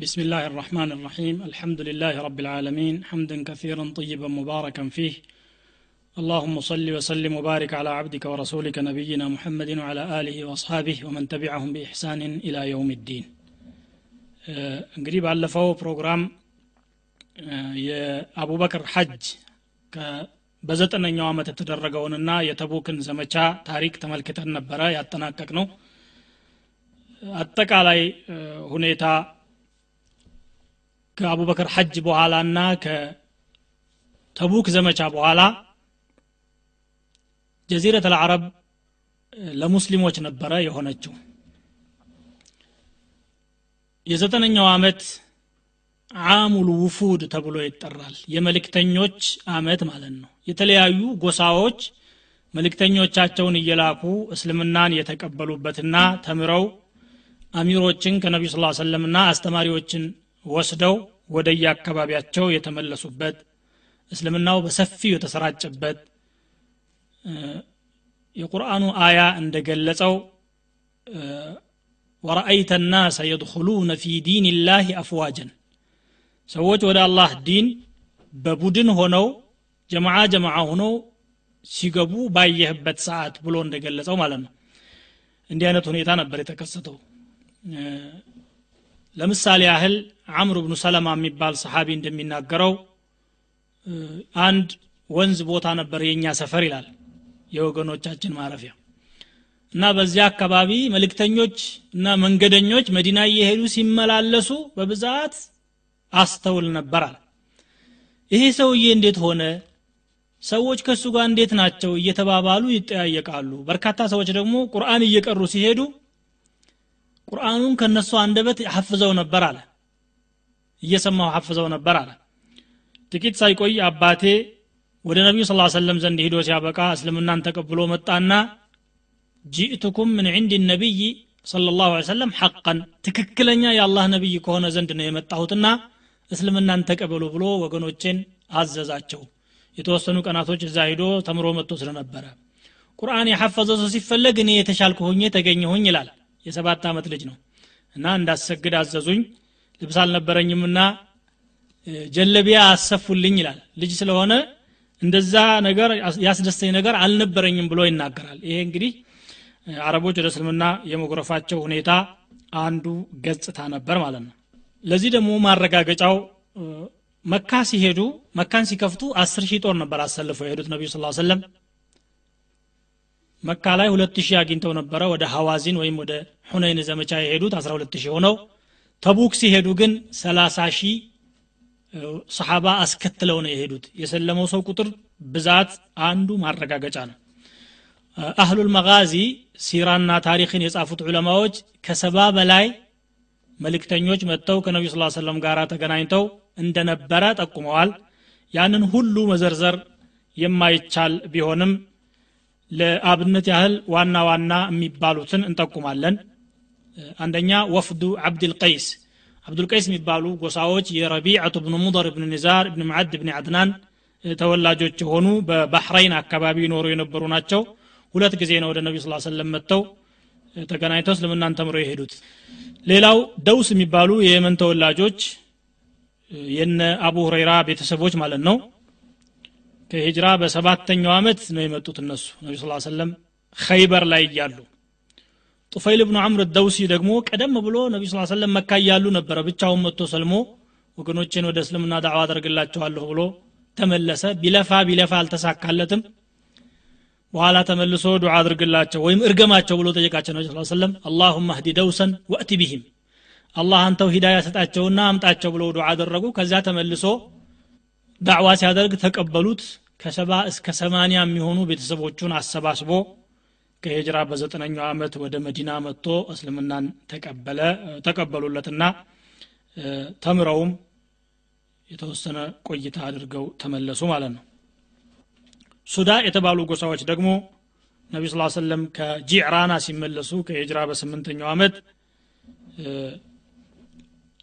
بسم الله الرحمن الرحيم الحمد لله رب العالمين حمدا كثيرا طيبا مباركا فيه اللهم صل وسلم وبارك على عبدك ورسولك نبينا محمد وعلى آله وأصحابه ومن تبعهم بإحسان إلى يوم الدين እንግዲህ ባለፈው ፕሮግራም የአቡበክር ሐጅ በዘጠነኛው ዓመት የተደረገውንና የተቡክን ዘመቻ ታሪክ ተመልክተን ነበረ ያጠናቀቅ ነው አጠቃላይ ሁኔታ ከአቡበክር ሐጅ በኋላና ከተቡክ ዘመቻ በኋላ ጀዚረት አልዓረብ ለሙስሊሞች ነበረ የሆነችው። የዘጠነኛው ዓመት አሙል ውፉድ ተብሎ ይጠራል። የመልእክተኞች አመት ማለት ነው። የተለያዩ ጎሳዎች መልእክተኞቻቸውን እየላኩ እስልምናን የተቀበሉበትና ተምረው አሚሮችን ከነቢዩ ስ ሰለምና አስተማሪዎችን ወስደው ወደ የአካባቢያቸው የተመለሱበት እስልምናው በሰፊው የተሰራጨበት የቁርአኑ አያ እንደገለጸው ወረአይተ ናሰ የድኹሉነ ፊ ዲን አፍዋጀን። ሰዎች ወደ አላህ ዲን በቡድን ሆነው ጀማዓ ጀማዓ ሆነው ሲገቡ ባየህበት ሰዓት ብሎ እንደገለጸው ማለት ነው። እንዲህ አይነት ሁኔታ ነበር የተከሰተው። ለምሳሌ ያህል አምር ብኑ ሰለማ የሚባል ሰሓቢ እንደሚናገረው አንድ ወንዝ ቦታ ነበር የእኛ ሰፈር ይላል የወገኖቻችን ማረፊያ። እና በዚያ አካባቢ መልእክተኞች እና መንገደኞች መዲና እየሄዱ ሲመላለሱ በብዛት አስተውል አለ። ይሄ ሰውዬ እንዴት ሆነ? ሰዎች ከእሱ ጋር እንዴት ናቸው? እየተባባሉ ይጠያየቃሉ። በርካታ ሰዎች ደግሞ ቁርአን እየቀሩ ሲሄዱ ቁርአኑን ከነሱ አንደበት ሐፍዘው ነበር አለ እየሰማው ሐፍዘው ነበር አለ ጥቂት ሳይቆይ አባቴ ወደ ነቢዩ ስ ሰለም ዘንድ ሂዶ ሲያበቃ እስልምናን ተቀብሎ መጣና ጂእትኩም ምን ዕንድ ነቢይ صلى الله عليه وسلم حقا ትክክለኛ የአላህ ነቢይ ከሆነ ዘንድ ነው የመጣሁትና እስልምናን ተቀበሉ ብሎ ወገኖችን አዘዛቸው የተወሰኑ ቀናቶች እዛ ሂዶ ተምሮ መጥቶ ስለነበረ ቁርአን የሐፈዘ ሰው ሲፈለግ እኔ የተሻልኩ ሆኜ ተገኘሁኝ ይላል የሰባት ዓመት ልጅ ነው እና እንዳሰግድ አዘዙኝ ልብስ አልነበረኝምና ጀለቢያ አሰፉልኝ ይላል። ልጅ ስለሆነ እንደዛ ነገር ያስደስተኝ ነገር አልነበረኝም ብሎ ይናገራል። ይሄ እንግዲህ አረቦች ወደ እስልምና የመጉረፋቸው ሁኔታ አንዱ ገጽታ ነበር ማለት ነው። ለዚህ ደግሞ ማረጋገጫው መካ ሲሄዱ መካን ሲከፍቱ አስር ሺህ ጦር ነበር አሰልፈው የሄዱት ነቢዩ ስ ሰለም መካ ላይ ሁለት ሺህ አግኝተው ነበረ ወደ ሐዋዚን ወይም ወደ ሁነይን ዘመቻ የሄዱት አስራ ሁለት ሺህ ሆነው ተቡክ ሲሄዱ ግን ሰላሳ ሺህ ሰሓባ አስከትለው ነው የሄዱት። የሰለመው ሰው ቁጥር ብዛት አንዱ ማረጋገጫ ነው። አህሉል መጋዚ ሲራና ታሪክን የጻፉት ዑለማዎች ከሰባ በላይ መልእክተኞች መጥተው ከነቢዩ ስ ሰለም ጋር ተገናኝተው እንደነበረ ጠቁመዋል። ያንን ሁሉ መዘርዘር የማይቻል ቢሆንም ለአብነት ያህል ዋና ዋና የሚባሉትን እንጠቁማለን አንደኛ ወፍዱ አብድልቀይስ አብዱልቀይስ የሚባሉ ጎሳዎች የረቢዐቱ ብኑ ሙደር ብን ኒዛር ብን መዓድ ብን አድናን ተወላጆች የሆኑ በባሕራይን አካባቢ ይኖሩ የነበሩ ናቸው። ሁለት ጊዜ ነው ወደ ነቢ ስ ሰለም መጥተው ተገናኝተው እስልምናን ተምሮ የሄዱት። ሌላው ደውስ የሚባሉ የየመን ተወላጆች የነ አቡ ሁረይራ ቤተሰቦች ማለት ነው። ከሂጅራ በሰባተኛው ዓመት ነው የመጡት እነሱ። ነቢ ስ ሰለም ኸይበር ላይ እያሉ ጡፈይል ብኑ አምር ደውሲ ደግሞ ቀደም ብሎ ነቢ ስ ሰለም መካ እያሉ ነበረ። ብቻውን መጥቶ ሰልሞ ወገኖቼን ወደ እስልምና ዳዕዋ አደርግላቸዋለሁ ብሎ ተመለሰ። ቢለፋ ቢለፋ አልተሳካለትም። በኋላ ተመልሶ ዱዓ አድርግላቸው ወይም እርገማቸው ብሎ ጠየቃቸው ነቢ ስ ሰለም አላሁማ ህዲ ደውሰን ወእቲ ቢህም አላህ አንተው ሂዳያ ሰጣቸውና አምጣቸው ብለው ዱዓ አደረጉ። ከዚያ ተመልሶ ዳዕዋ ሲያደርግ ተቀበሉት። ከሰባ እስከ ሰማንያ የሚሆኑ ቤተሰቦቹን አሰባስቦ ከሂጅራ በዘጠነኛው ዓመት ወደ መዲና መጥቶ እስልምናን ተቀበለ ተቀበሉለትና ተምረውም የተወሰነ ቆይታ አድርገው ተመለሱ ማለት ነው። ሱዳ የተባሉ ጎሳዎች ደግሞ ነቢ ስ ሰለም ከጂዕራና ሲመለሱ ከሂጅራ በስምንተኛው ዓመት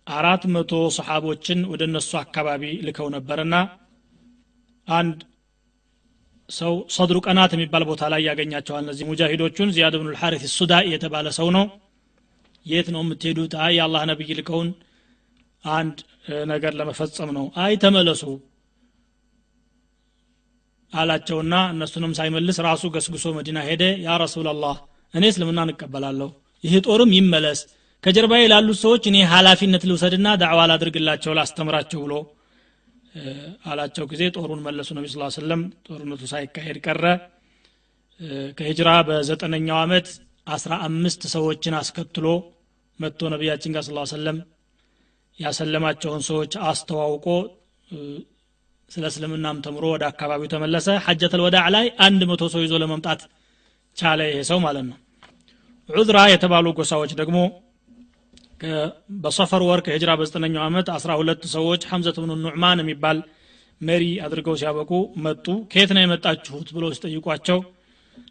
አራት መቶ ሰሓቦችን ወደ እነሱ አካባቢ ልከው ነበርና አንድ ሰው ሰድሩ ቀናት የሚባል ቦታ ላይ ያገኛቸዋል እነዚህ ሙጃሂዶቹን። ዚያድ ብኑ ልሐሪት ሱዳኢ የተባለ ሰው ነው። የት ነው የምትሄዱት? አይ የአላህ ነቢይ ልከውን አንድ ነገር ለመፈጸም ነው። አይ ተመለሱ አላቸውና እነሱንም ሳይመልስ ራሱ ገስግሶ መዲና ሄደ። ያ ረሱላላህ እኔ እስልምና እንቀበላለሁ ይህ ጦርም ይመለስ ከጀርባዬ ላሉት ሰዎች እኔ ሀላፊነት ልውሰድና ዳዕዋ ላድርግላቸው ላስተምራቸው ብሎ አላቸው ጊዜ ጦሩን መለሱ። ነቢ ስ ሰለም ጦርነቱ ሳይካሄድ ቀረ። ከሂጅራ በዘጠነኛው ዓመት አስራ አምስት ሰዎችን አስከትሎ መጥቶ ነቢያችን ጋር ስ ሰለም ያሰለማቸውን ሰዎች አስተዋውቆ ስለ እስልምናም ተምሮ ወደ አካባቢው ተመለሰ። ሐጀተል ወዳዕ ላይ አንድ መቶ ሰው ይዞ ለመምጣት ቻለ ይሄ ሰው ማለት ነው። ዑዝራ የተባሉ ጎሳዎች ደግሞ በሰፈር ወር ከሂጅራ በዘጠነኛው ዓመት አስራ ሁለት ሰዎች ሐምዘት ብኑ ኑዕማን የሚባል መሪ አድርገው ሲያበቁ መጡ። ከየት ነው የመጣችሁት ብለው ሲጠይቋቸው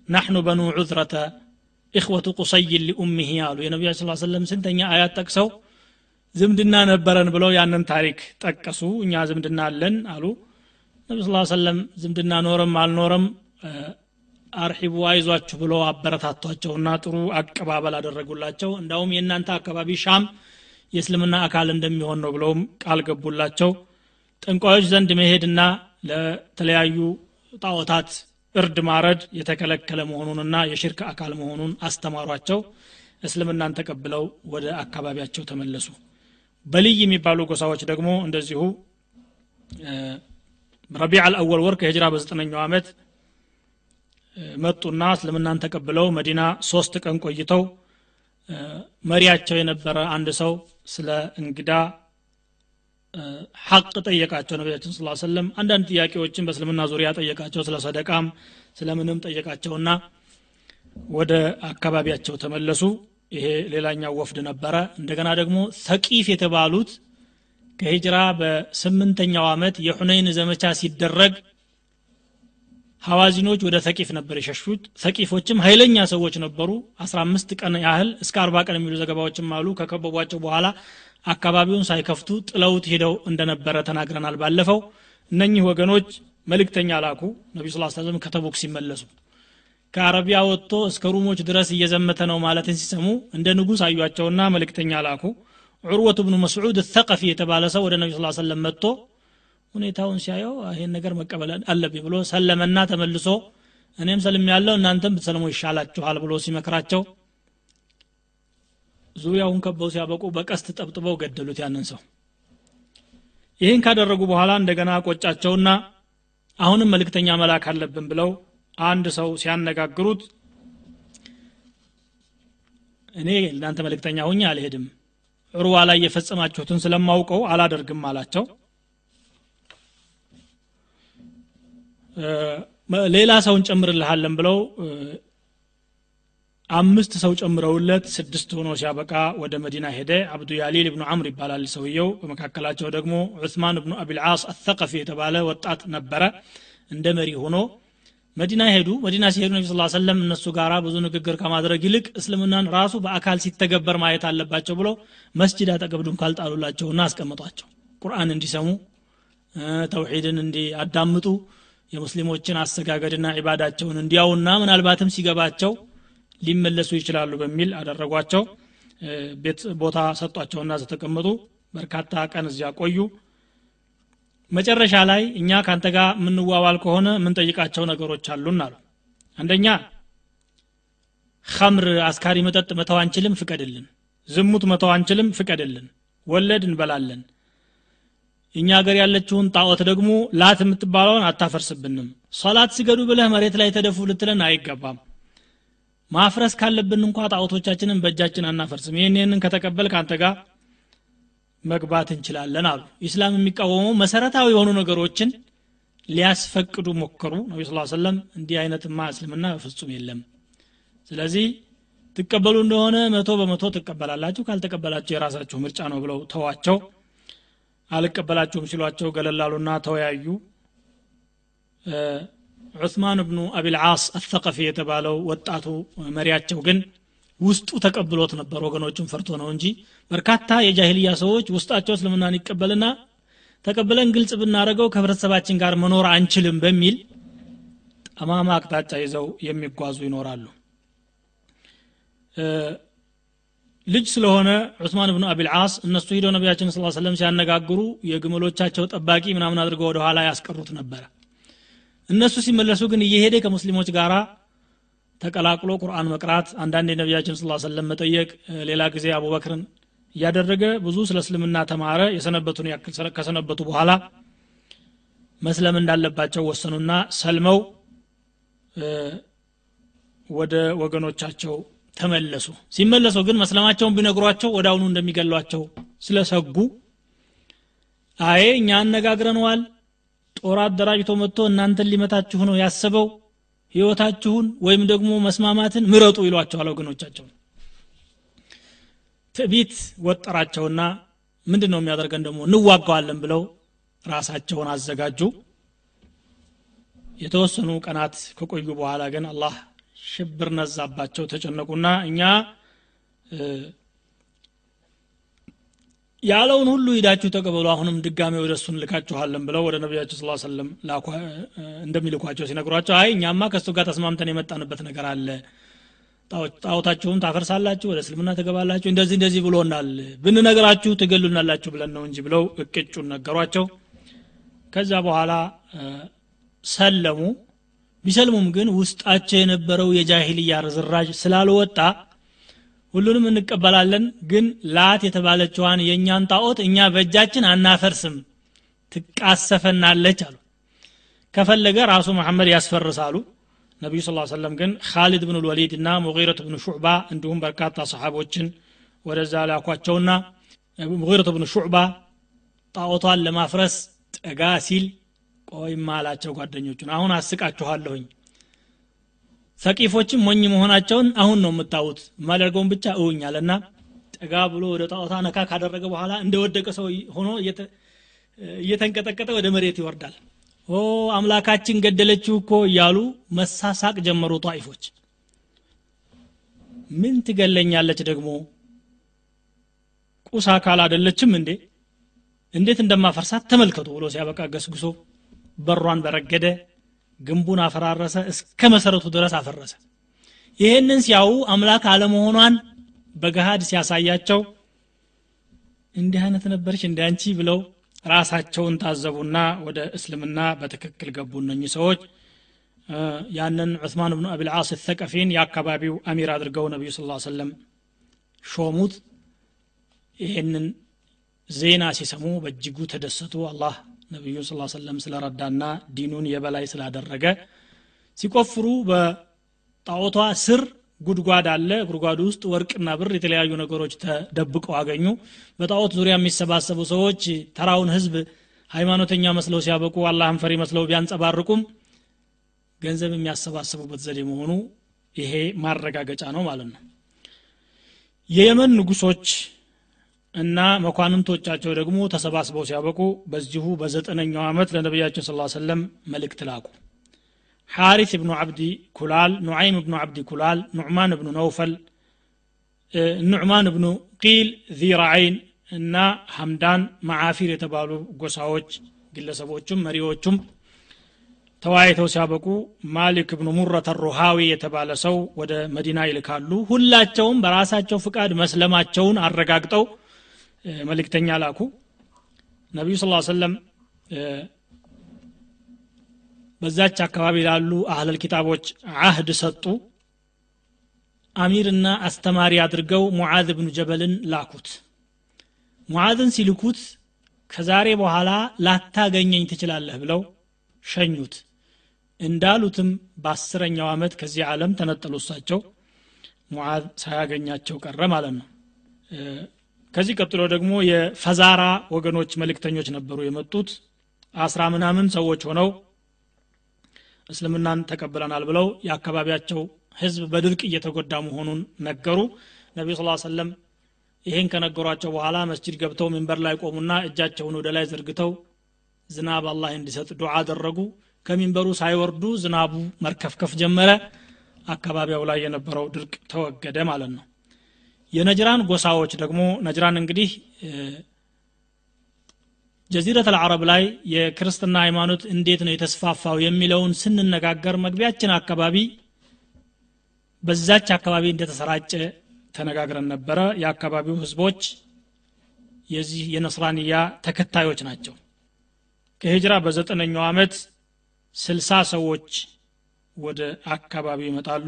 ናሕኑ በኑ ዑዝረተ ኢኽወቱ ቁሰይን ሊኡሚህ አሉ። የነቢያ ስ ሰለም ስንተኛ አያት ጠቅሰው ዝምድና ነበረን ብለው ያንን ታሪክ ጠቀሱ። እኛ ዝምድና አለን አሉ። ነቢ ስ ሰለም ዝምድና ኖረም አልኖረም አርሒቡ አይዟችሁ ብሎ አበረታቷቸውና ጥሩ አቀባበል አደረጉላቸው። እንዳውም የእናንተ አካባቢ ሻም የእስልምና አካል እንደሚሆን ነው ብለውም ቃል ገቡላቸው። ጠንቋዮች ዘንድ መሄድና ለተለያዩ ጣዖታት እርድ ማረድ የተከለከለ መሆኑንና የሽርክ አካል መሆኑን አስተማሯቸው። እስልምናን ተቀብለው ወደ አካባቢያቸው ተመለሱ። በልይ የሚባሉ ጎሳዎች ደግሞ እንደዚሁ ረቢዕ አልአወል ወር ከሂጅራ በዘጠነኛው ዓመት መጡና እስልምናን ተቀብለው መዲና ሶስት ቀን ቆይተው መሪያቸው የነበረ አንድ ሰው ስለ እንግዳ ሐቅ ጠየቃቸው። ነቢያችን ስ ሰለም አንዳንድ ጥያቄዎችን በእስልምና ዙሪያ ጠየቃቸው። ስለ ሰደቃም ስለምንም ጠየቃቸውና ወደ አካባቢያቸው ተመለሱ። ይሄ ሌላኛው ወፍድ ነበረ። እንደገና ደግሞ ሰቂፍ የተባሉት ከሂጅራ በስምንተኛው ዓመት የሁነይን ዘመቻ ሲደረግ ሐዋዚኖች ወደ ሰቂፍ ነበር የሸሹት። ሰቂፎችም ኃይለኛ ሰዎች ነበሩ። 15 ቀን ያህል እስከ 40 ቀን የሚሉ ዘገባዎችም አሉ። ከከበቧቸው በኋላ አካባቢውን ሳይከፍቱ ጥለውት ሄደው እንደነበረ ተናግረናል። ባለፈው እነኚህ ወገኖች መልእክተኛ ላኩ። ነቢ ስ ሰለም ከተቡክ ሲመለሱ ከአረቢያ ወጥቶ እስከ ሩሞች ድረስ እየዘመተ ነው ማለትን ሲሰሙ እንደ ንጉሥ አዩቸውና መልእክተኛ ላኩ። ዑርወት ብኑ መስዑድ ተቀፊ የተባለ ሰው ወደ ነቢ ስ ሰለም መጥቶ ሁኔታውን ሲያየው ይሄን ነገር መቀበል አለብኝ ብሎ ሰለመና ተመልሶ እኔም ሰልም ያለው እናንተም ብትሰልሙ ይሻላችኋል ብሎ ሲመክራቸው ዙሪያውን ከበው ሲያበቁ በቀስት ጠብጥበው ገደሉት ያንን ሰው። ይህን ካደረጉ በኋላ እንደገና ቆጫቸውና አሁንም መልእክተኛ መላክ አለብን ብለው አንድ ሰው ሲያነጋግሩት እኔ እናንተ መልእክተኛ ሁኝ አልሄድም ዑርዋ ላይ የፈጸማችሁትን ስለማውቀው አላደርግም አላቸው ሌላ ሰውን ጨምርልሃለን ብለው አምስት ሰው ጨምረውለት ስድስት ሆኖ ሲያበቃ ወደ መዲና ሄደ። አብዱ ያሊል ብኑ አምር ይባላል ሰውየው። በመካከላቸው ደግሞ ዑስማን ብኑ አቢልዓስ አተቀፊ የተባለ ወጣት ነበረ። እንደ መሪ ሆኖ መዲና ሄዱ። መዲና ሲሄዱ ነቢ ስ ሰለም እነሱ ጋር ብዙ ንግግር ከማድረግ ይልቅ እስልምናን ራሱ በአካል ሲተገበር ማየት አለባቸው ብሎ መስጅድ አጠገብ ድንኳን ጣሉላቸውና አስቀምጧቸው ቁርአን እንዲሰሙ ተውሒድን እንዲያዳምጡ የሙስሊሞችን አሰጋገድና ዒባዳቸውን እንዲያውና ምናልባትም ሲገባቸው ሊመለሱ ይችላሉ በሚል አደረጓቸው። ቤት ቦታ ሰጧቸውና ተቀመጡ በርካታ ቀን እዚያ ቆዩ። መጨረሻ ላይ እኛ ካንተ ጋር የምንዋዋል ከሆነ የምንጠይቃቸው ነገሮች አሉን አሉ። አንደኛ ከምር አስካሪ መጠጥ መተው አንችልም ፍቀድልን። ዝሙት መተው አንችልም ፍቀድልን። ወለድ እንበላለን እኛ ሀገር ያለችውን ጣዖት ደግሞ ላት የምትባለውን አታፈርስብንም። ሶላት ስገዱ ብለህ መሬት ላይ ተደፉ ልትለን አይገባም። ማፍረስ ካለብን እንኳ ጣዖቶቻችንን በእጃችን አናፈርስም። ይህን ይህንን ከተቀበል ከአንተ ጋር መግባት እንችላለን አሉ። ኢስላም የሚቃወመው መሰረታዊ የሆኑ ነገሮችን ሊያስፈቅዱ ሞከሩ ነቢ ስ ሰለም እንዲህ አይነትማ እስልምና በፍጹም የለም። ስለዚህ ትቀበሉ እንደሆነ መቶ በመቶ ትቀበላላችሁ ካልተቀበላችሁ የራሳችሁ ምርጫ ነው ብለው ተዋቸው አልቀበላችሁም ሲሏቸው ገለላሉና ተወያዩ። ዑስማን ብኑ አቢልዓስ አተቀፊ የተባለው ወጣቱ መሪያቸው ግን ውስጡ ተቀብሎት ነበር ወገኖቹን ፈርቶ ነው እንጂ። በርካታ የጃሂልያ ሰዎች ውስጣቸው እስልምናን ይቀበልና ተቀብለን ግልጽ ብናደረገው ከህብረተሰባችን ጋር መኖር አንችልም በሚል ጠማማ አቅጣጫ ይዘው የሚጓዙ ይኖራሉ ልጅ ስለሆነ ዑስማን ብኑ አቢልዓስ እነሱ ሂደው ነቢያችን ስ ሰለም ሲያነጋግሩ የግመሎቻቸው ጠባቂ ምናምን አድርገው ወደ ኋላ ያስቀሩት ነበረ። እነሱ ሲመለሱ ግን እየሄደ ከሙስሊሞች ጋራ ተቀላቅሎ ቁርአን መቅራት አንዳንድ የነቢያችን ስ ሰለም መጠየቅ ሌላ ጊዜ አቡበክርን እያደረገ ብዙ ስለ እስልምና ተማረ የሰነበቱን ያክል ከሰነበቱ በኋላ መስለም እንዳለባቸው ወሰኑና ሰልመው ወደ ወገኖቻቸው ተመለሱ። ሲመለሱ ግን መስለማቸውን ቢነግሯቸው ወደ አሁኑ እንደሚገሏቸው ስለሰጉ አይ እኛ አነጋግረነዋል ጦር አደራጅቶ መጥቶ እናንተን ሊመታችሁ ነው ያሰበው ህይወታችሁን ወይም ደግሞ መስማማትን ምረጡ ይሏቸዋል ወገኖቻቸው። ትዕቢት ወጠራቸውና ምንድን ነው የሚያደርገን ደግሞ? እንዋጋዋለን ብለው ራሳቸውን አዘጋጁ። የተወሰኑ ቀናት ከቆዩ በኋላ ግን አላህ ሽብር ነዛባቸው ተጨነቁና እኛ ያለውን ሁሉ ሂዳችሁ ተቀበሉ አሁንም ድጋሜ ወደ እሱ እንልካችኋለን ብለው ወደ ነቢያቸው ስ ሰለም እንደሚልኳቸው ሲነግሯቸው አይ እኛማ ከእሱ ጋር ተስማምተን የመጣንበት ነገር አለ። ጣዖታችሁን ታፈርሳላችሁ ወደ እስልምና ትገባላችሁ እንደዚህ እንደዚህ ብሎናል ብንነግራችሁ ትገሉናላችሁ ብለን ነው እንጂ ብለው እቅጩን ነገሯቸው። ከዛ በኋላ ሰለሙ ቢሰልሙም ግን ውስጣቸው የነበረው የጃሂልያ ርዝራጅ ስላልወጣ ሁሉንም እንቀበላለን። ግን ላት የተባለችዋን የእኛን ጣዖት እኛ በእጃችን አናፈርስም ትቃሰፈናለች አሉ። ከፈለገ ራሱ መሐመድ ያስፈርሳሉ። ነቢዩ ስ ሰለም ግን ካሊድ ብን ልወሊድ እና ሙጊረት ብን ሹዕባ እንዲሁም በርካታ ሰሓቦችን ወደዛ ላኳቸውና ሙጊረት ብን ሹዕባ ጣዖቷን ለማፍረስ ጠጋ ሲል ቆይማ አላቸው ጓደኞቹን አሁን አስቃችኋለሁኝ። ሰቂፎችም ሞኝ መሆናቸውን አሁን ነው የምታዩት። የማደርገውን ብቻ እውኛልና ጠጋ ብሎ ወደ ጣዖታ ነካ ካደረገ በኋላ እንደወደቀ ሰው ሆኖ እየተንቀጠቀጠ ወደ መሬት ይወርዳል። ኦ አምላካችን ገደለችው እኮ እያሉ መሳሳቅ ጀመሩ ጣይፎች ምን ትገለኛለች ደግሞ? ቁስ አካል አደለችም እንዴ? እንዴት እንደማፈርሳት ተመልከቱ ብሎ ሲያበቃ ገስግሶ በሯን በረገደ ግንቡን አፈራረሰ እስከ መሰረቱ ድረስ አፈረሰ። ይህንን ሲያው አምላክ አለመሆኗን በገሃድ ሲያሳያቸው እንዲህ አይነት ነበረች እንዲ አንቺ ብለው ራሳቸውን ታዘቡና ወደ እስልምና በትክክል ገቡ እነኚህ ሰዎች። ያንን ዑስማን ብኑ አቢልዓስ ተቀፊን የአካባቢው አሚር አድርገው ነቢዩ ስ ሰለም ሾሙት። ይህንን ዜና ሲሰሙ በእጅጉ ተደሰቱ። አላህ ነቢዩ ስ ሰለም ስለረዳና ዲኑን የበላይ ስላደረገ ሲቆፍሩ በጣዖቷ ስር ጉድጓድ አለ። ጉድጓዱ ውስጥ ወርቅና ብር የተለያዩ ነገሮች ተደብቀው አገኙ። በጣዖት ዙሪያ የሚሰባሰቡ ሰዎች ተራውን ህዝብ ሃይማኖተኛ መስለው ሲያበቁ አላህን ፈሪ መስለው ቢያንጸባርቁም ገንዘብ የሚያሰባስቡበት ዘዴ መሆኑ ይሄ ማረጋገጫ ነው ማለት ነው። የየመን ንጉሶች እና መኳንንቶቻቸው ደግሞ ተሰባስበው ሲያበቁ በዚሁ በዘጠነኛው ዓመት ለነቢያችን ስ ሰለም መልእክት ላኩ። ሓሪስ ብኑ ዓብዲ ኩላል ኑዓይም ብኑ ዓብዲ ኩላል ኑዕማን ብኑ ነውፈል ኑዕማን ብኑ ቂል ዚራዓይን እና ሐምዳን ማዓፊር የተባሉ ጎሳዎች ግለሰቦቹም መሪዎቹም ተወያይተው ሲያበቁ ማሊክ ብኑ ሙረት ሩሃዊ የተባለ ሰው ወደ መዲና ይልካሉ። ሁላቸውም በራሳቸው ፍቃድ መስለማቸውን አረጋግጠው መልእክተኛ ላኩ። ነቢዩ ስ ሰለም በዛች አካባቢ ላሉ አህለል ኪታቦች አህድ ሰጡ። አሚርና አስተማሪ አድርገው ሙዓዝ ብኑ ጀበልን ላኩት። ሙዓዝን ሲልኩት ከዛሬ በኋላ ላታገኘኝ ትችላለህ ብለው ሸኙት። እንዳሉትም በአስረኛው ዓመት ከዚህ ዓለም ተነጠሉ። እሳቸው ሙዓዝ ሳያገኛቸው ቀረ ማለት ነው ከዚህ ቀጥሎ ደግሞ የፈዛራ ወገኖች መልእክተኞች ነበሩ የመጡት። አስራ ምናምን ሰዎች ሆነው እስልምናን ተቀብለናል ብለው የአካባቢያቸው ህዝብ በድርቅ እየተጎዳ መሆኑን ነገሩ። ነቢ ስ ሰለም ይህን ከነገሯቸው በኋላ መስጅድ ገብተው ሚንበር ላይ ቆሙና እጃቸውን ወደ ላይ ዘርግተው ዝናብ አላህ እንዲሰጥ ዱዓ አደረጉ። ከሚንበሩ ሳይወርዱ ዝናቡ መርከፍከፍ ጀመረ። አካባቢው ላይ የነበረው ድርቅ ተወገደ ማለት ነው የነጅራን ጎሳዎች ደግሞ ነጅራን እንግዲህ ጀዚረት አልዓረብ ላይ የክርስትና ሃይማኖት እንዴት ነው የተስፋፋው የሚለውን ስንነጋገር መግቢያችን አካባቢ በዛች አካባቢ እንደተሰራጨ ተነጋግረን ነበረ። የአካባቢው ህዝቦች የዚህ የነስራንያ ተከታዮች ናቸው። ከሂጅራ በዘጠነኛው ዓመት ስልሳ ሰዎች ወደ አካባቢው ይመጣሉ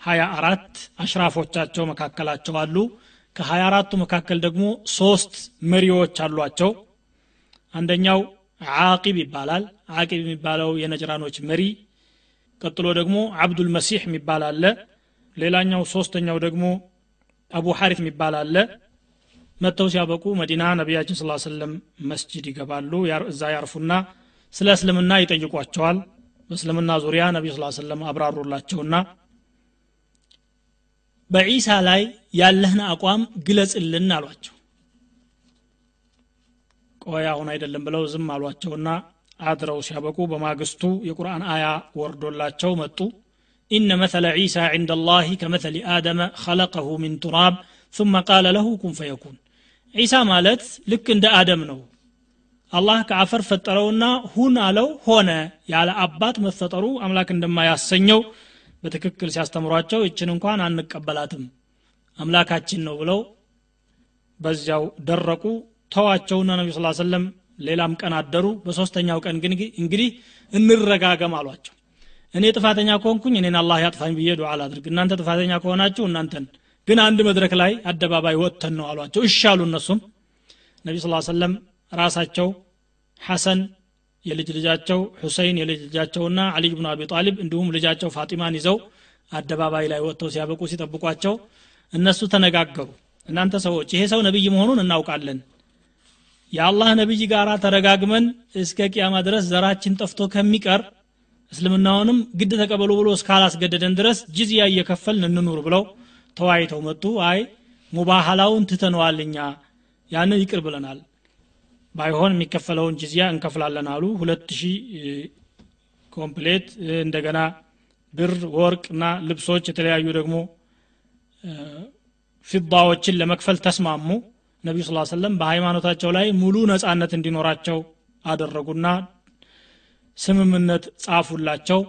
ሀያ አራት አሽራፎቻቸው መካከላቸው አሉ። ከሀያ አራቱ መካከል ደግሞ ሶስት መሪዎች አሏቸው። አንደኛው ዓቂብ ይባላል። ዓቂብ የሚባለው የነጅራኖች መሪ ቀጥሎ ደግሞ አብዱል መሲሕ የሚባል አለ። ሌላኛው ሶስተኛው ደግሞ አቡ ሐሪት የሚባል አለ። መጥተው ሲያበቁ መዲና ነቢያችን ስ ሰለም መስጅድ ይገባሉ። እዛ ያርፉና ስለ እስልምና ይጠይቋቸዋል። በእስልምና ዙሪያ ነቢ ስ ሰለም አብራሩላቸውና በዒሳ ላይ ያለህን አቋም ግለጽልን አሏቸው ቆይ አሁን አይደለም ብለው ዝም አሏቸውና አድረው ሲያበቁ በማግስቱ የቁርአን አያ ወርዶላቸው መጡ ኢነ መተለ ዒሳ ዕንደ ላህ ከመተሊ አደመ ኸለቀሁ ሚን ቱራብ ثم قال له كن فيكون ዒሳ ማለት ልክ እንደ አደም ነው አላህ ከአፈር ፈጠረውና ሁን አለው ሆነ ያለ አባት መፈጠሩ አምላክ እንደማያሰኘው በትክክል ሲያስተምሯቸው ይችን እንኳን አንቀበላትም። አምላካችን ነው ብለው በዚያው ደረቁ ተዋቸውና ነቢ ስ ሰለም ሌላም ቀን አደሩ። በሶስተኛው ቀን ግን እንግዲህ እንረጋገም አሏቸው። እኔ ጥፋተኛ ከሆንኩኝ እኔን አላህ ያጥፋኝ ብዬ ዱዓ ላድርግ። እናንተ ጥፋተኛ ከሆናችሁ እናንተን ግን አንድ መድረክ ላይ አደባባይ ወጥተን ነው አሏቸው። እሺ አሉ እነሱም። ነቢ ስ ሰለም ራሳቸው ሐሰን የልጅ ልጃቸው ሁሰይን የልጅ ልጃቸውና አሊ ብኑ አቢ ጣሊብ እንዲሁም ልጃቸው ፋጢማን ይዘው አደባባይ ላይ ወጥተው ሲያበቁ ሲጠብቋቸው እነሱ ተነጋገሩ። እናንተ ሰዎች ይሄ ሰው ነቢይ መሆኑን እናውቃለን። የአላህ ነቢይ ጋር ተረጋግመን እስከ ቅያማ ድረስ ዘራችን ጠፍቶ ከሚቀር እስልምናውንም ግድ ተቀበሉ ብሎ እስካላስገደደን ድረስ ጅዝያ እየከፈልን እንኑር ብለው ተወያይተው መጡ። አይ ሙባህላውን ትተነዋል ያንን ይቅር ብለናል ባይሆን የሚከፈለውን ጅዝያ እንከፍላለን አሉ። ሁለት ሺህ ኮምፕሌት እንደገና ብር ወርቅ እና ልብሶች የተለያዩ ደግሞ ፊዳዎችን ለመክፈል ተስማሙ። ነቢዩ ስ ሰለም በሃይማኖታቸው ላይ ሙሉ ነጻነት እንዲኖራቸው አደረጉና ስምምነት ጻፉላቸው።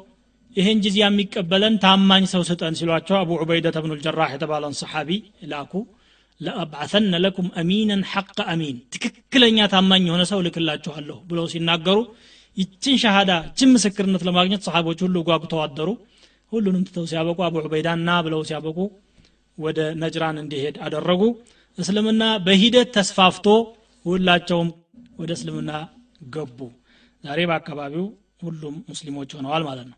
ይህን ጊዜያ የሚቀበለን ታማኝ ሰው ስጠን ሲሏቸው አቡ ዑበይደት ብኑ ልጀራህ የተባለን ሰሓቢ ላኩ ለአብዓተነ ለኩም አሚነን ሐቀ አሚን። ትክክለኛ ታማኝ የሆነ ሰው ልክላችኋለሁ ብለው ሲናገሩ ይችን ሻሃዳ ይችን ምስክርነት ለማግኘት ሰሓቦች ሁሉ ጓጉተው አደሩ ሁሉንም ትተው ሲያበቁ አቡ ዑበይዳ ና ብለው ሲያበቁ ወደ ነጅራን እንዲሄድ አደረጉ። እስልምና በሂደት ተስፋፍቶ ሁላቸውም ወደ እስልምና ገቡ። ዛሬ በአካባቢው ሁሉም ሙስሊሞች ሆነዋል ማለት ነው።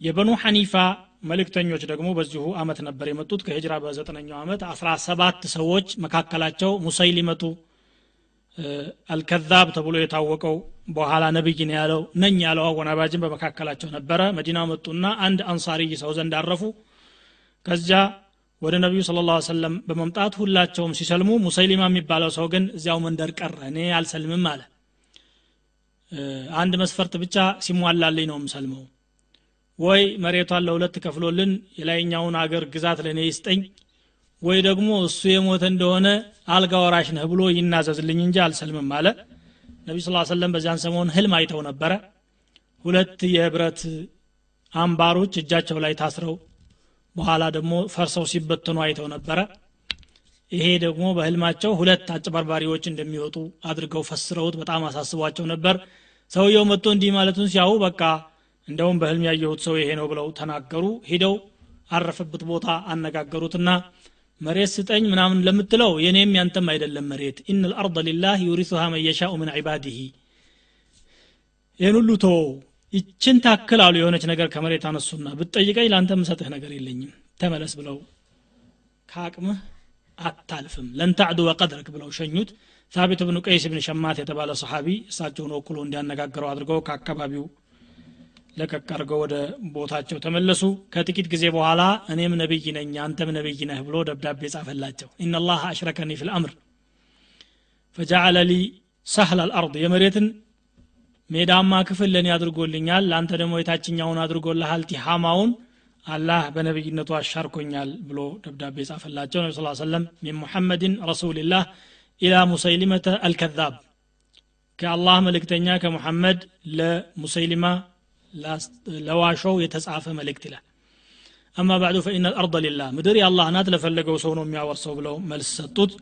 የበኑ ሐኒፋ መልእክተኞች ደግሞ በዚሁ አመት ነበር የመጡት። ከሂጅራ በዘጠነኛው ዓመት አስራ ሰባት ሰዎች መካከላቸው ሙሰይሊመቱ አልከዛብ ተብሎ የታወቀው በኋላ ነብይ ነው ያለው ነኝ ያለው አወናባጅን በመካከላቸው ነበረ። መዲና መጡና አንድ አንሳሪ ሰው ዘንድ አረፉ። ከዚያ ወደ ነቢዩ ስለ ላ ሰለም በመምጣት ሁላቸውም ሲሰልሙ ሙሰይሊማ የሚባለው ሰው ግን እዚያው መንደር ቀረ። እኔ አልሰልምም አለ። አንድ መስፈርት ብቻ ሲሟላልኝ ነው የምሰልመው ወይ መሬቷን ለሁለት ከፍሎልን የላይኛውን አገር ግዛት ለእኔ ይስጠኝ ወይ ደግሞ እሱ የሞተ እንደሆነ አልጋ ወራሽ ነህ ብሎ ይናዘዝልኝ እንጂ አልሰልምም አለ። ነቢ ስ ሰለም በዚያን ሰሞን ህልም አይተው ነበረ። ሁለት የህብረት አምባሮች እጃቸው ላይ ታስረው በኋላ ደግሞ ፈርሰው ሲበትኑ አይተው ነበረ። ይሄ ደግሞ በህልማቸው ሁለት አጭበርባሪዎች እንደሚወጡ አድርገው ፈስረውት በጣም አሳስቧቸው ነበር። ሰውየው መጥቶ እንዲህ ማለቱን ሲያው በቃ እንደውም በህልም ያየሁት ሰው ይሄ ነው ብለው ተናገሩ። ሂደው ያረፈበት ቦታ አነጋገሩትና መሬት ስጠኝ ምናምን ለምትለው የኔም ያንተም አይደለም መሬት። إن الأرض لله يورثها من يشاء من عباده ይህን ሁሉ ቶ ይችን ታክል አሉ የሆነች ነገር ከመሬት አነሱና ብትጠይቀኝ ለአንተ ምሰጥህ ነገር የለኝም። ተመለስ ብለው ከአቅምህ አታልፍም። لن تعدو قدرك ብለው ሸኙት። ሳቢት ብኑ ቀይስ ብን ሸማት የተባለ ሰሓቢ እሳቸውን ወክሎ እንዲያነጋግረው አድርገው ከአካባቢው ለቀቅ አድርገው ወደ ቦታቸው ተመለሱ። ከጥቂት ጊዜ በኋላ እኔም ነቢይ ነኝ አንተም ነቢይ ነህ ብሎ ደብዳቤ ጻፈላቸው። إن الله أشركني في الأمر فجعل لي سهل الأرض የመሬትን ሜዳማ ክፍል ለእኔ አድርጎልኛል ለአንተ ደግሞ የታችኛውን አድርጎልሃል ቲሃማውን አላህ በነቢይነቱ አሻርኮኛል ብሎ ደብዳቤ ጻፈላቸው። ነቢ ስ ሰለም ሚን ሙሐመድን ረሱልላህ ኢላ ሙሰይሊመተ አልከዛብ ከአላህ መልእክተኛ ከሙሐመድ ለሙሰይሊማ ለዋሾው የተጻፈ መልእክት ይላል። አማ ባዕዱ ፈኢነ ልአርض ሊላህ ምድር የአላህ ናት ለፈለገው ሰው ነው የሚያወርሰው ብለው መልስ ሰጡት።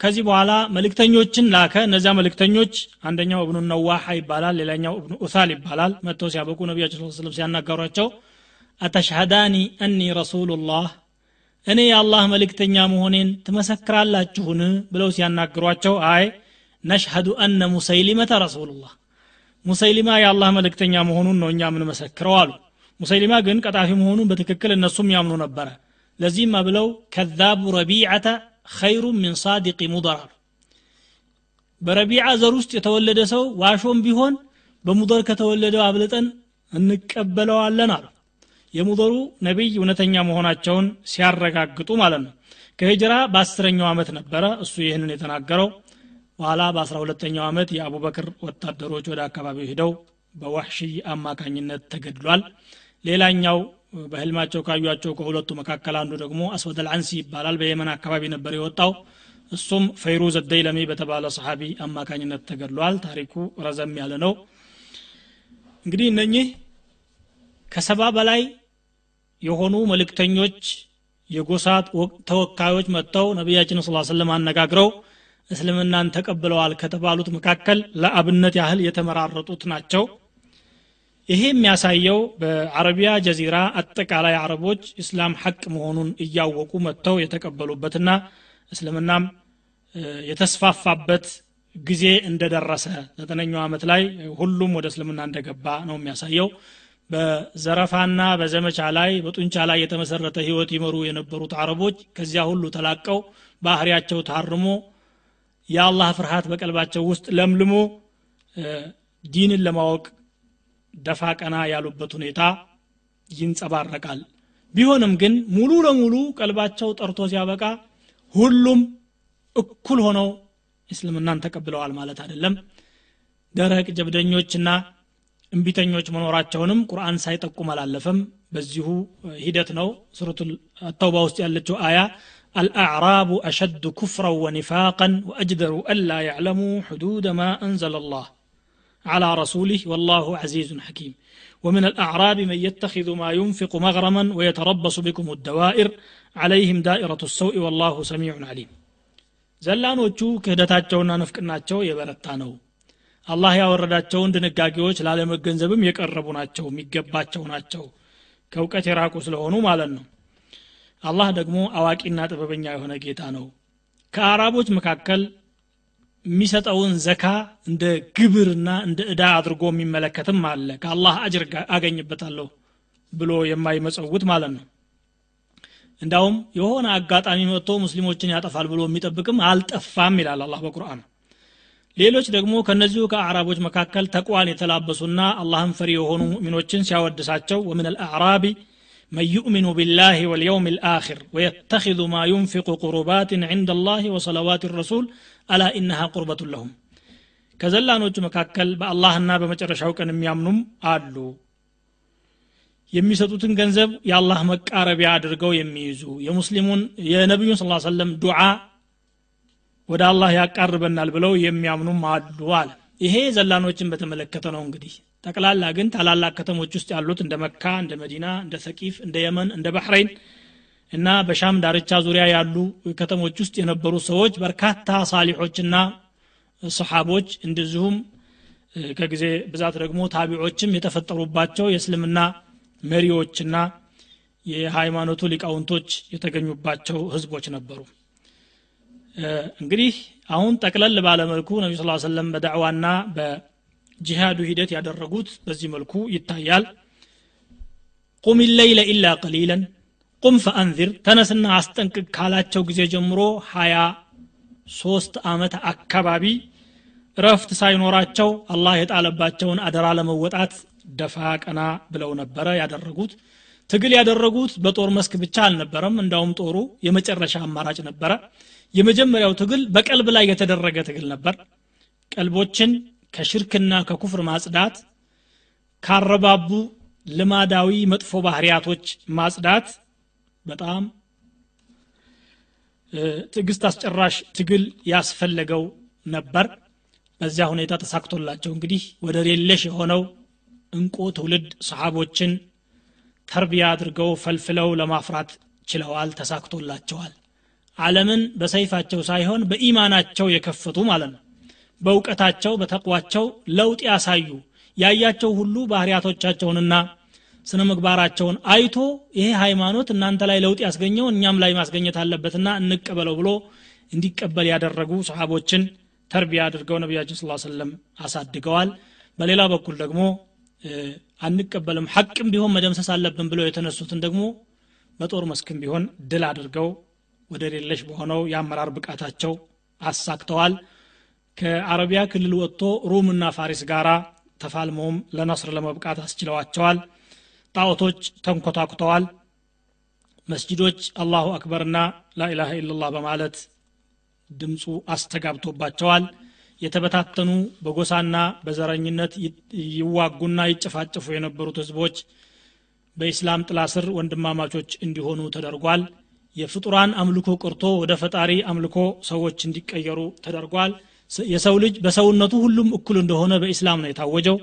ከዚህ በኋላ መልእክተኞችን ላከ። እነዚያ መልእክተኞች አንደኛው እብኑ ነዋሓ ይባላል ሌላኛው እብኑ ኡሳል ይባላል። መጥተው ሲያበቁ ነቢያችን ስ ስለም ሲያናገሯቸው አተሽሃዳኒ አኒ ረሱሉላህ እኔ የአላህ መልእክተኛ መሆኔን ትመሰክራላችሁን? ብለው ሲያናግሯቸው አይ ነሽሀዱ አነ ሙሰይሊመተ ረሱሉላህ ሙሰይሊማ የአላህ መልእክተኛ መሆኑን ነው እኛ የምንመሰክረው አሉ። ሙሰይሊማ ግን ቀጣፊ መሆኑን በትክክል እነሱም ያምኑ ነበረ። ለዚህም ብለው ከዛቡ ረቢዓተ ኸይሩ ሚን ሳዲቂ ሙደር አሉ። በረቢዓ ዘር ውስጥ የተወለደ ሰው ዋሾም ቢሆን በሙደር ከተወለደው አብልጠን እንቀበለዋለን አሉ። የሙደሩ ነቢይ እውነተኛ መሆናቸውን ሲያረጋግጡ ማለት ነው። ከሂጅራ በአስረኛው ዓመት ነበረ እሱ ይህንን የተናገረው በኋላ በአስራ ሁለተኛው ዓመት የአቡበክር ወታደሮች ወደ አካባቢው ሂደው በዋሕሺ አማካኝነት ተገድሏል። ሌላኛው በህልማቸው ካዩቸው ከሁለቱ መካከል አንዱ ደግሞ አስወድ አልዓንሲ ይባላል። በየመን አካባቢ ነበር የወጣው። እሱም ፈይሩዝ ደይለሚ በተባለ ሰሓቢ አማካኝነት ተገድሏል። ታሪኩ ረዘም ያለ ነው። እንግዲህ እነኚህ ከሰባ በላይ የሆኑ መልእክተኞች የጎሳ ተወካዮች መጥተው ነቢያችን ስ ስለም አነጋግረው እስልምናን ተቀብለዋል ከተባሉት መካከል ለአብነት ያህል የተመራረጡት ናቸው። ይሄ የሚያሳየው በአረቢያ ጀዚራ አጠቃላይ አረቦች እስላም ሐቅ መሆኑን እያወቁ መጥተው የተቀበሉበትና እስልምናም የተስፋፋበት ጊዜ እንደደረሰ ዘጠነኛው ዓመት ላይ ሁሉም ወደ እስልምና እንደገባ ነው የሚያሳየው። በዘረፋና በዘመቻ ላይ በጡንቻ ላይ የተመሰረተ ህይወት ይመሩ የነበሩት አረቦች ከዚያ ሁሉ ተላቀው ባህሪያቸው ታርሞ የአላህ ፍርሃት በቀልባቸው ውስጥ ለምልሞ ዲንን ለማወቅ ደፋ ቀና ያሉበት ሁኔታ ይንጸባረቃል። ቢሆንም ግን ሙሉ ለሙሉ ቀልባቸው ጠርቶ ሲያበቃ ሁሉም እኩል ሆነው እስልምናን ተቀብለዋል ማለት አይደለም። ደረቅ ጀብደኞችና እምቢተኞች መኖራቸውንም ቁርአን ሳይጠቁም አላለፈም። በዚሁ ሂደት ነው ሱረቱ ተውባ ውስጥ ያለችው አያ الأعراب أشد كفرا ونفاقا وأجدر ألا يعلموا حدود ما أنزل الله على رسوله والله عزيز حكيم ومن الأعراب من يتخذ ما ينفق مغرما ويتربص بكم الدوائر عليهم دائرة السوء والله سميع عليم ዘላኖቹ ክህደታቸውና ንፍቅናቸው የበረታ ነው አላህ ያወረዳቸውን ድንጋጌዎች ላለመገንዘብም የቀረቡ ናቸው የሚገባቸው ናቸው ከእውቀት የራቁ ስለሆኑ ማለት ነው አላህ ደግሞ አዋቂና ጥበበኛ የሆነ ጌታ ነው። ከአራቦች መካከል የሚሰጠውን ዘካ እንደ ግብርና እንደ እዳ አድርጎ የሚመለከትም አለ። ከአላህ አጅር አገኝበታለሁ ብሎ የማይመጸውት ማለት ነው። እንዳውም የሆነ አጋጣሚ መጥቶ ሙስሊሞችን ያጠፋል ብሎ የሚጠብቅም አልጠፋም ይላል አላህ በቁርአን። ሌሎች ደግሞ ከነዚሁ ከአዕራቦች መካከል ተቋን የተላበሱና አላህን ፈሪ የሆኑ ሙእሚኖችን ሲያወድሳቸው ወምን አልአዕራቢ من يؤمن بالله واليوم الآخر ويتخذ ما ينفق قربات عند الله وصلوات الرسول ألا إنها قربة لهم ከዘላኖቹ መካከል በአላህና በመጨረሻው ቀን የሚያምኑም አሉ የሚሰጡትን ገንዘብ የአላህ መቃረቢያ አድርገው የሚይዙ የሙስሊሙን የነቢዩን ስ ሰለም ዱዓ ወደ አላህ ያቃርበናል ብለው የሚያምኑም አሉ አለ ይሄ ዘላኖችን በተመለከተ ነው እንግዲህ። ጠቅላላ ግን ታላላቅ ከተሞች ውስጥ ያሉት እንደ መካ እንደ መዲና እንደ ሰቂፍ እንደ የመን እንደ ባህሬን እና በሻም ዳርቻ ዙሪያ ያሉ ከተሞች ውስጥ የነበሩ ሰዎች በርካታ ሳሊሖችና ሰሓቦች እንደዚሁም ከጊዜ ብዛት ደግሞ ታቢዖችም የተፈጠሩባቸው የእስልምና መሪዎችና የሃይማኖቱ ሊቃውንቶች የተገኙባቸው ህዝቦች ነበሩ እንግዲህ አሁን ጠቅለል ባለመልኩ ነቢ ስ ሰለም በዳዕዋና በጂሃዱ ሂደት ያደረጉት በዚህ መልኩ ይታያል። ቁም ለይለ ኢላ ቀሊለን ቁም ፈአንዚር ተነስና አስጠንቅቅ ካላቸው ጊዜ ጀምሮ ሀያ ሶስት አመት አካባቢ ረፍት ሳይኖራቸው አላህ የጣለባቸውን አደራ ለመወጣት ደፋ ቀና ብለው ነበረ ያደረጉት። ትግል ያደረጉት በጦር መስክ ብቻ አልነበረም። እንዳውም ጦሩ የመጨረሻ አማራጭ ነበረ የመጀመሪያው ትግል በቀልብ ላይ የተደረገ ትግል ነበር። ቀልቦችን ከሽርክና ከኩፍር ማጽዳት ካረባቡ ልማዳዊ መጥፎ ባህሪያቶች ማጽዳት በጣም ትዕግስት አስጨራሽ ትግል ያስፈለገው ነበር። በዚያ ሁኔታ ተሳክቶላቸው እንግዲህ ወደ ሌለሽ የሆነው እንቁ ትውልድ ሰሓቦችን ተርቢያ አድርገው ፈልፍለው ለማፍራት ችለዋል ተሳክቶላቸዋል ዓለምን በሰይፋቸው ሳይሆን በኢማናቸው የከፈቱ ማለት ነው። በእውቀታቸው በተቋቸው ለውጥ ያሳዩ ያያቸው ሁሉ ባህሪያቶቻቸውንና ስነ ምግባራቸውን አይቶ ይሄ ሃይማኖት እናንተ ላይ ለውጥ ያስገኘው እኛም ላይ ማስገኘት አለበትና እንቀበለው ብሎ እንዲቀበል ያደረጉ ሰሓቦችን ተርቢያ አድርገው ነቢያችን ስ ሰለም አሳድገዋል። በሌላ በኩል ደግሞ አንቀበልም ሐቅም ቢሆን መደምሰስ አለብን ብለው የተነሱትን ደግሞ በጦር መስክም ቢሆን ድል አድርገው ወደ ሌለሽ በሆነው የአመራር ብቃታቸው አሳክተዋል። ከአረቢያ ክልል ወጥቶ ሩምና ፋሪስ ጋራ ተፋልመውም ለነስር ለመብቃት አስችለዋቸዋል። ጣዖቶች ተንኮታኩተዋል። መስጅዶች አላሁ አክበርና ላኢላሃ ኢላላህ በማለት ድምፁ አስተጋብቶባቸዋል። የተበታተኑ በጎሳና በዘረኝነት ይዋጉና ይጨፋጭፉ የነበሩት ህዝቦች በኢስላም ጥላ ስር ወንድማማቾች እንዲሆኑ ተደርጓል የፍጡራን አምልኮ ቅርቶ ወደ ፈጣሪ አምልኮ ሰዎች እንዲቀየሩ ተደርጓል የሰው ልጅ በሰውነቱ ሁሉም እኩል እንደሆነ በኢስላም ነው የታወጀው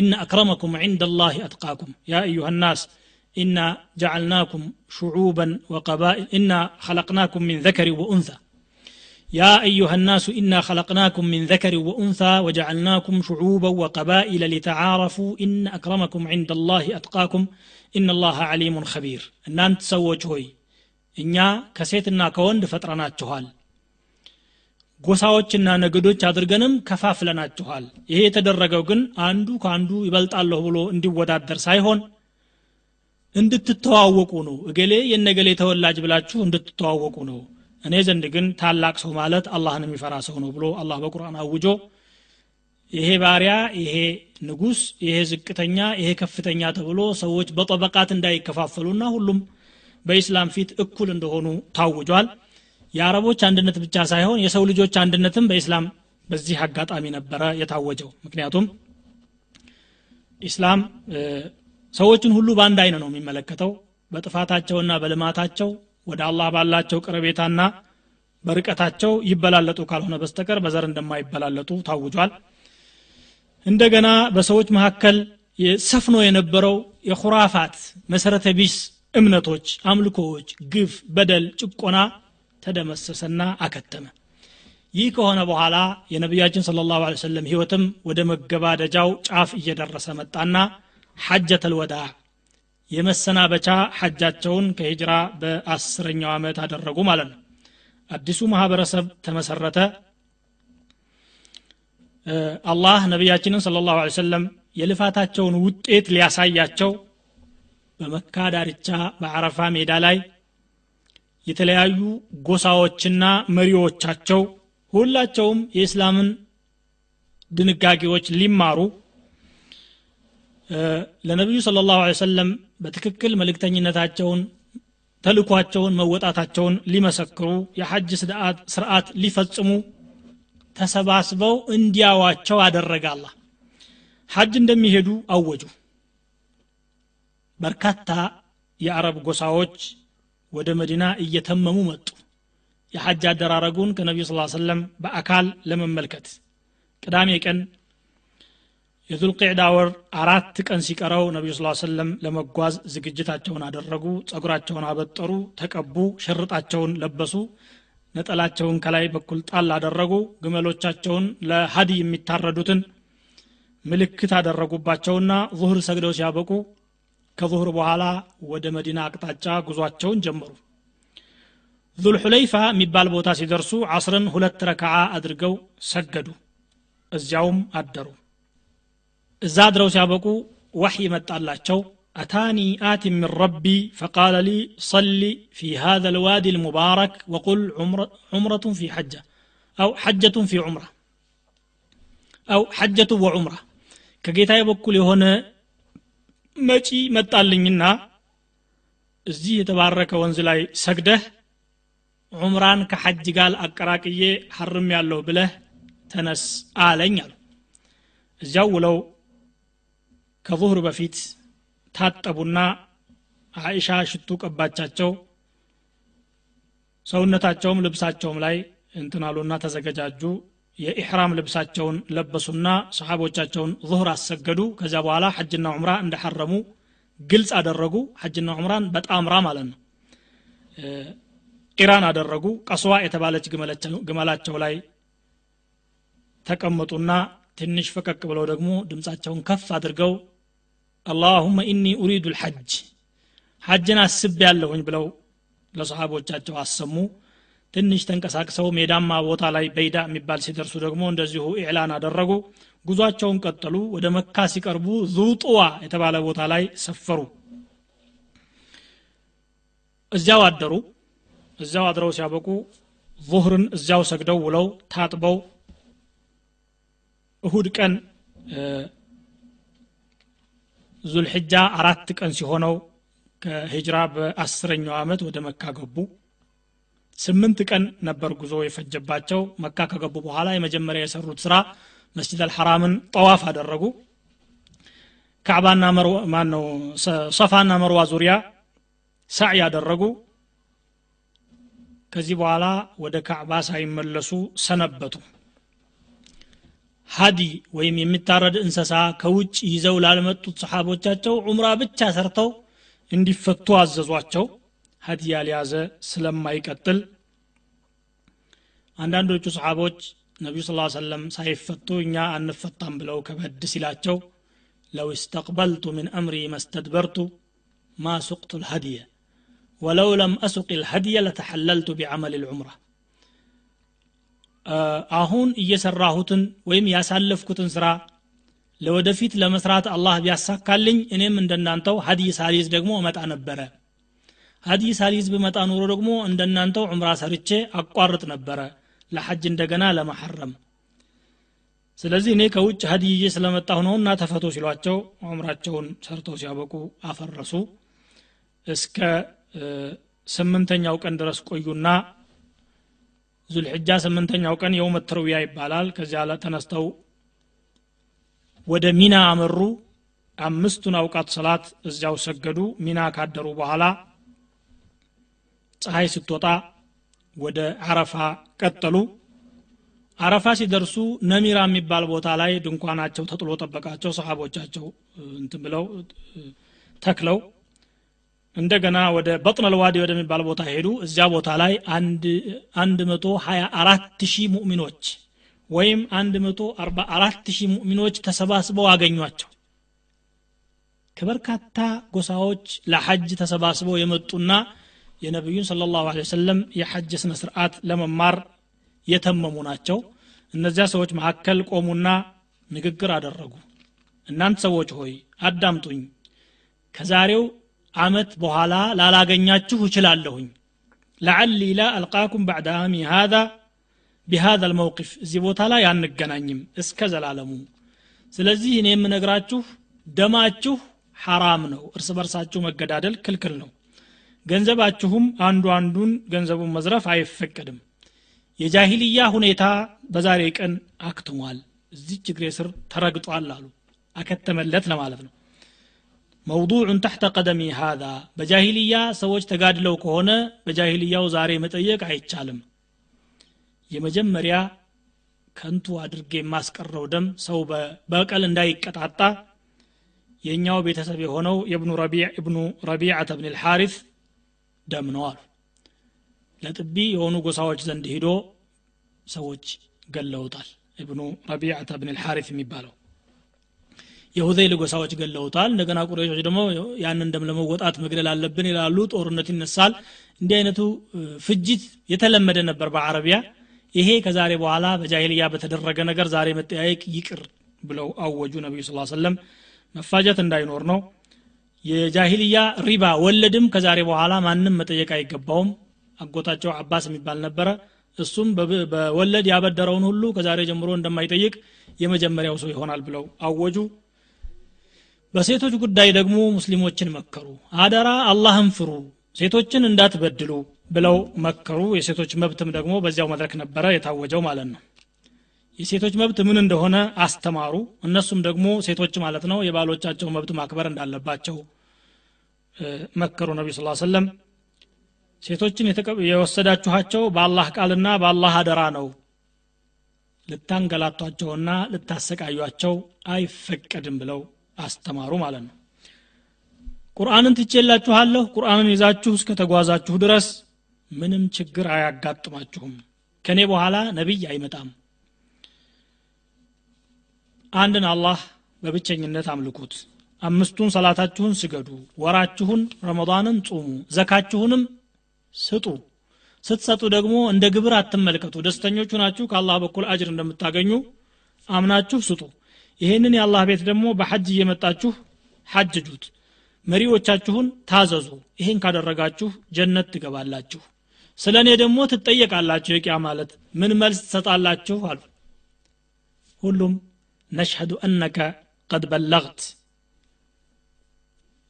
ኢነ አክረመኩም ዕንደ ላህ አትቃኩም ያ አዩሃ ናስ ኢና ጀዓልናኩም ሹዑበን ወቀባኢል ኢና ኸለቅናኩም ሚን ዘከሪ ወኡንሳ يا أيها الناس إنا خلقناكم من ذكر وأنثى وجعلناكم شعوبا وقبائل لتعارفوا إن أكرمكم عند الله أتقاكم إن الله عليم خبير إن أنت سوج هوي እኛ ከሴትና ከወንድ ፈጥረናችኋል። ጎሳዎችና ነገዶች አድርገንም ከፋፍለናችኋል። ይሄ የተደረገው ግን አንዱ ከአንዱ ይበልጣለሁ ብሎ እንዲወዳደር ሳይሆን እንድትተዋወቁ ነው። እገሌ የነገሌ ተወላጅ ብላችሁ እንድትተዋወቁ ነው። እኔ ዘንድ ግን ታላቅ ሰው ማለት አላህን የሚፈራ ሰው ነው ብሎ አላህ በቁርአን አውጆ ይሄ ባሪያ ይሄ ንጉስ ይሄ ዝቅተኛ ይሄ ከፍተኛ ተብሎ ሰዎች በጠበቃት እንዳይከፋፈሉና ሁሉም በኢስላም ፊት እኩል እንደሆኑ ታውጇል። የአረቦች አንድነት ብቻ ሳይሆን የሰው ልጆች አንድነትም በኢስላም በዚህ አጋጣሚ ነበረ የታወጀው። ምክንያቱም ኢስላም ሰዎችን ሁሉ በአንድ አይን ነው የሚመለከተው። በጥፋታቸውና በልማታቸው ወደ አላህ ባላቸው ቅርቤታና በርቀታቸው ይበላለጡ ካልሆነ በስተቀር በዘር እንደማይበላለጡ ታውጇል። እንደገና በሰዎች መካከል ሰፍኖ የነበረው የኹራፋት መሰረተ ቢስ እምነቶች አምልኮዎች ግፍ በደል ጭቆና ተደመሰሰና አከተመ። ይህ ከሆነ በኋላ የነቢያችን ስለ ላሁ ሰለም ህይወትም ወደ መገባደጃው ጫፍ እየደረሰ መጣና ሐጀተል ወዳ የመሰናበቻ ሐጃቸውን ከሂጅራ በአስረኛው ዓመት አደረጉ ማለት ነው። አዲሱ ማህበረሰብ ተመሰረተ። አላህ ነቢያችንን ስለ ላሁ ሰለም የልፋታቸውን ውጤት ሊያሳያቸው በመካ ዳርቻ በአረፋ ሜዳ ላይ የተለያዩ ጎሳዎችና መሪዎቻቸው ሁላቸውም የእስላምን ድንጋጌዎች ሊማሩ ለነቢዩ ስለ ላሁ ሰለም በትክክል መልእክተኝነታቸውን ተልኳቸውን መወጣታቸውን ሊመሰክሩ የሐጅ ስርዓት ሊፈጽሙ ተሰባስበው እንዲያዋቸው አደረገ አላ ሐጅ እንደሚሄዱ አወጁ በርካታ የአረብ ጎሳዎች ወደ መዲና እየተመሙ መጡ። የሐጅ አደራረጉን ከነቢዩ ስ ሰለም በአካል ለመመልከት ቅዳሜ ቀን የዙልቅዕዳ ወር አራት ቀን ሲቀረው ነቢዩ ስ ሰለም ለመጓዝ ዝግጅታቸውን አደረጉ ጸጉራቸውን አበጠሩ ተቀቡ ሽርጣቸውን ለበሱ ነጠላቸውን ከላይ በኩል ጣል አደረጉ ግመሎቻቸውን ለሀዲ የሚታረዱትን ምልክት አደረጉባቸውና ዙህር ሰግደው ሲያበቁ ከዙህር በኋላ ወደ መዲና አቅጣጫ ጉዟቸውን ጀመሩ ዙልሑለይፋ የሚባል ቦታ ሲደርሱ አስርን ሁለት ረክዓ አድርገው ሰገዱ እዚያውም አደሩ እዛ አድረው ሲያበቁ ወሕይ መጣላቸው أتاني آت من ربي فقال لي صل في هذا الوادي المبارك وقل عمرة, عمرة في حجة أو حجة في عمرة أو حجة وعمرة كجيتا يبكل هنا መጪ መጣልኝና እዚህ የተባረከ ወንዝ ላይ ሰግደህ ዑምራን ከሐጅ ጋር አቀራቅዬ ሐርም ያለሁ ብለህ ተነስ አለኝ አሉ እዚያው ውለው ከዙህር በፊት ታጠቡና አይሻ ሽቱ ቀባቻቸው። ሰውነታቸውም ልብሳቸውም ላይ እንትናሉና ተዘገጃጁ የኢሕራም ልብሳቸውን ለበሱና ሰሓቦቻቸውን ዙህር አሰገዱ። ከዚያ በኋላ ሐጅና ዑምራ እንደሐረሙ ግልጽ አደረጉ። ሐጅና ዑምራን በጣምራ ማለት ነው። ቂራን አደረጉ። ቀስዋ የተባለች ግመላቸው ላይ ተቀመጡና ትንሽ ፈቀቅ ብለው ደግሞ ድምፃቸውን ከፍ አድርገው አላሁመ ኢኒ ኡሪዱ ልሐጅ ሐጅን አስብ ያለሁኝ ብለው ለሰሃቦቻቸው አሰሙ ትንሽ ተንቀሳቅሰው ሜዳማ ቦታ ላይ በይዳ የሚባል ሲደርሱ ደግሞ እንደዚሁ ኢዕላን አደረጉ። ጉዟቸውን ቀጠሉ። ወደ መካ ሲቀርቡ ዙጡዋ የተባለ ቦታ ላይ ሰፈሩ። እዚያው አደሩ። እዚያው አድረው ሲያበቁ ዙህርን እዚያው ሰግደው ውለው ታጥበው እሁድ ቀን ዙልሕጃ አራት ቀን ሲሆነው ከሂጅራ በአስረኛው ዓመት ወደ መካ ገቡ ስምንት ቀን ነበር ጉዞ የፈጀባቸው። መካ ከገቡ በኋላ የመጀመሪያ የሰሩት ስራ መስጅድ አልሐራምን ጠዋፍ አደረጉ። ካዕባና ማን ነው ሰፋና መርዋ ዙሪያ ሳዕ ያደረጉ ከዚህ በኋላ ወደ ካዕባ ሳይመለሱ ሰነበቱ። ሀዲ ወይም የሚታረድ እንሰሳ ከውጭ ይዘው ላልመጡት ሰሓቦቻቸው ዑምራ ብቻ ሰርተው እንዲፈቱ አዘዟቸው ሀዲያ ሊያዘ ስለማይቀጥል አንዳንዶቹ ሰሓቦች ነቢዩ ስ ሰለም ሳይፈቱ እኛ አንፈታም ብለው ከበድ ሲላቸው ለው እስተቅበልቱ ምን አምሪ መስተድበርቱ ማ ሱቅቱ ልሀድየ ወለው ለም አሱቅ ልሀድየ ለተሐለልቱ ቢዓመል ልዑምራ አሁን እየሰራሁትን ወይም ያሳለፍኩትን ስራ ለወደፊት ለመስራት አላህ ቢያሳካልኝ እኔም እንደናንተው ሀዲይ ሳሊዝ ደግሞ እመጣ ነበረ ሀዲይ ሳሊዝ ብመጣ ኑሮ ደግሞ እንደናንተው ዑምራ ሰርቼ አቋርጥ ነበረ። ለሐጅ እንደገና ለመሐረም። ስለዚህ እኔ ከውጭ ሀዲይዬ ስለመጣሁ ነውና ተፈቶ ሲሏቸው ዑምራቸውን ሰርተው ሲያበቁ አፈረሱ። እስከ ስምንተኛው ቀን ድረስ ቆዩና ዙልሕጃ ስምንተኛው ቀን የውመት ተርዊያ ይባላል። ከዚያ ተነስተው ወደ ሚና አመሩ። አምስቱን አውቃት ሰላት እዚያው ሰገዱ። ሚና ካደሩ በኋላ ፀሐይ ስትወጣ ወደ አረፋ ቀጠሉ። አረፋ ሲደርሱ ነሚራ የሚባል ቦታ ላይ ድንኳናቸው ተጥሎ ጠበቃቸው ሰሓቦቻቸው እንትን ብለው ተክለው እንደገና ወደ በጥነ ልዋዲ ወደሚባል ቦታ ሄዱ። እዚያ ቦታ ላይ አንድ መቶ ሀያ አራት ሺህ ሙእሚኖች ወይም አንድ መቶ አርባ አራት ሺህ ሙእሚኖች ተሰባስበው አገኟቸው። ከበርካታ ጎሳዎች ለሐጅ ተሰባስበው የመጡና የነቢዩን ስለ ላሁ ወሰለም የሐጅ ስነ ስርዓት ለመማር የተመሙ ናቸው። እነዚያ ሰዎች መካከል ቆሙና ንግግር አደረጉ። እናንት ሰዎች ሆይ አዳምጡኝ። ከዛሬው አመት በኋላ ላላገኛችሁ እችላለሁኝ። ለዓሊ ላ አልቃኩም ባዕድ አሚ ሃዛ ቢሃዛ አልመውቂፍ። እዚህ ቦታ ላይ አንገናኝም እስከ ዘላለሙ። ስለዚህ እኔ የምነግራችሁ ደማችሁ ሐራም ነው። እርስ በርሳችሁ መገዳደል ክልክል ነው። ገንዘባችሁም አንዱ አንዱን ገንዘቡን መዝረፍ አይፈቀድም። የጃሂልያ ሁኔታ በዛሬ ቀን አክትሟል። እዚች እግሬ ስር ተረግጧል አሉ። አከተመለት ለማለት ነው። መውዱዑን ተሕተ ቀደሚ ሃዛ። በጃሂልያ ሰዎች ተጋድለው ከሆነ በጃሂልያው ዛሬ መጠየቅ አይቻልም። የመጀመሪያ ከንቱ አድርጌ የማስቀረው ደም ሰው በቀል እንዳይቀጣጣ የእኛው ቤተሰብ የሆነው የብኑ ረቢዕ እብኑ ረቢዓተ ብን ልሓሪፍ ደም ነው አሉ ለጥቢ የሆኑ ጎሳዎች ዘንድ ሂዶ ሰዎች ገለውታል እብኑ ረቢዓተ ብን ልሓሪፍ የሚባለው የሁዘይል ጎሳዎች ገለውታል እንደገና ቁረሾች ደግሞ ያንን ደም ለመወጣት መግደል አለብን ይላሉ። ጦርነት ይነሳል። እንዲህ አይነቱ ፍጅት የተለመደ ነበር በአረቢያ። ይሄ ከዛሬ በኋላ በጃሂልያ በተደረገ ነገር ዛሬ መጠያየቅ ይቅር ብለው አወጁ። ነቢዩ ስ ሰለም መፋጀት እንዳይኖር ነው የጃሂልያ ሪባ ወለድም ከዛሬ በኋላ ማንም መጠየቅ አይገባውም። አጎታቸው አባስ የሚባል ነበረ። እሱም በወለድ ያበደረውን ሁሉ ከዛሬ ጀምሮ እንደማይጠይቅ የመጀመሪያው ሰው ይሆናል ብለው አወጁ። በሴቶች ጉዳይ ደግሞ ሙስሊሞችን መከሩ። አደራ አላህን ፍሩ ሴቶችን እንዳትበድሉ ብለው መከሩ። የሴቶች መብትም ደግሞ በዚያው መድረክ ነበረ የታወጀው ማለት ነው። የሴቶች መብት ምን እንደሆነ አስተማሩ። እነሱም ደግሞ ሴቶች ማለት ነው የባሎቻቸው መብት ማክበር እንዳለባቸው መከሩ ነቢ ስ ሰለም ሴቶችን የወሰዳችኋቸው በአላህ ቃልና በአላህ አደራ ነው። ልታንገላቷቸውና ልታሰቃዩቸው አይፈቀድም ብለው አስተማሩ ማለት ነው። ቁርአንን ትቼላችኋለሁ። ቁርአንን ይዛችሁ እስከ ተጓዛችሁ ድረስ ምንም ችግር አያጋጥማችሁም። ከኔ በኋላ ነቢይ አይመጣም። አንድን አላህ በብቸኝነት አምልኩት አምስቱን ሰላታችሁን ስገዱ ወራችሁን ረመዳንን ጹሙ ዘካችሁንም ስጡ። ስትሰጡ ደግሞ እንደ ግብር አትመልከቱ። ደስተኞቹ ናችሁ ከአላህ በኩል አጅር እንደምታገኙ አምናችሁ ስጡ። ይህንን የአላህ ቤት ደግሞ በሐጅ እየመጣችሁ ሐጅጁት መሪዎቻችሁን ታዘዙ። ይህን ካደረጋችሁ ጀነት ትገባላችሁ። ስለ እኔ ደግሞ ትጠየቃላችሁ የቂያ ማለት ምን መልስ ትሰጣላችሁ አሉ። ሁሉም ነሽሀዱ አነከ ቀድ በለግት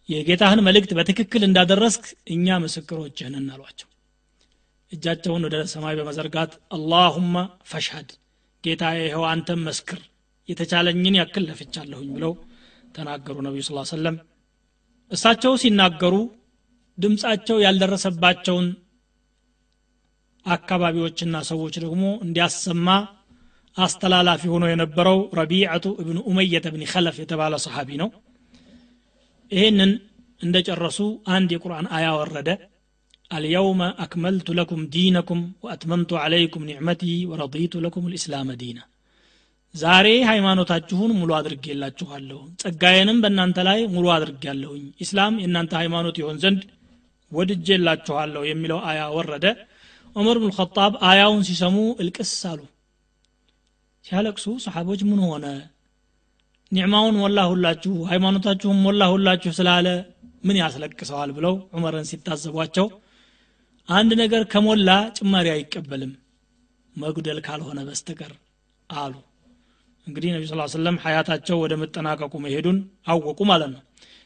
የጌታህን መልእክት በትክክል እንዳደረስክ እኛ ምስክሮችህ ነን አሏቸው። እጃቸውን ወደ ሰማይ በመዘርጋት አላሁመ ፈሽሀድ ጌታ ይኸው አንተም መስክር የተቻለኝን ያክል ለፍቻለሁኝ ብለው ተናገሩ ነቢዩ ስ ሰለም እሳቸው ሲናገሩ ድምፃቸው ያልደረሰባቸውን አካባቢዎችና ሰዎች ደግሞ እንዲያሰማ አስተላላፊ ሆኖ የነበረው ረቢዐቱ እብኑ ኡመየተ ብኒ ከለፍ የተባለ ሰሓቢ ነው ይህንን እንደጨረሱ አንድ የቁርአን አያ ወረደ አልየውመ አክመልቱ ለኩም ዲነኩም ወአትመምቱ ዓለይኩም ኒዕመቲ ወረዲቱ ለኩም ልእስላመ ዲና ዛሬ ሃይማኖታችሁን ሙሉ አድርጌላችኋለሁ። ጸጋዬንም በእናንተ ላይ ሙሉ አድርጌያለሁኝ። ኢስላም የእናንተ ሃይማኖት ይሆን ዘንድ ወድጄላችኋለሁ የሚለው አያ ወረደ። ዑመር ብን ኸጣብ አያውን ሲሰሙ እልቅስ አሉ። ሲያለቅሱ ሰሓቦች ምን ሆነ ኒዕማውን ሞላሁላችሁ ሃይማኖታችሁን ሞላሁላችሁ ስላለ ምን ያስለቅሰዋል ብለው ዑመርን ሲታዘቧቸው አንድ ነገር ከሞላ ጭማሪ አይቀበልም መጉደል ካልሆነ በስተቀር አሉ። እንግዲህ ነቢ ስ ሰለም ሀያታቸው ወደ መጠናቀቁ መሄዱን አወቁ ማለት ነው።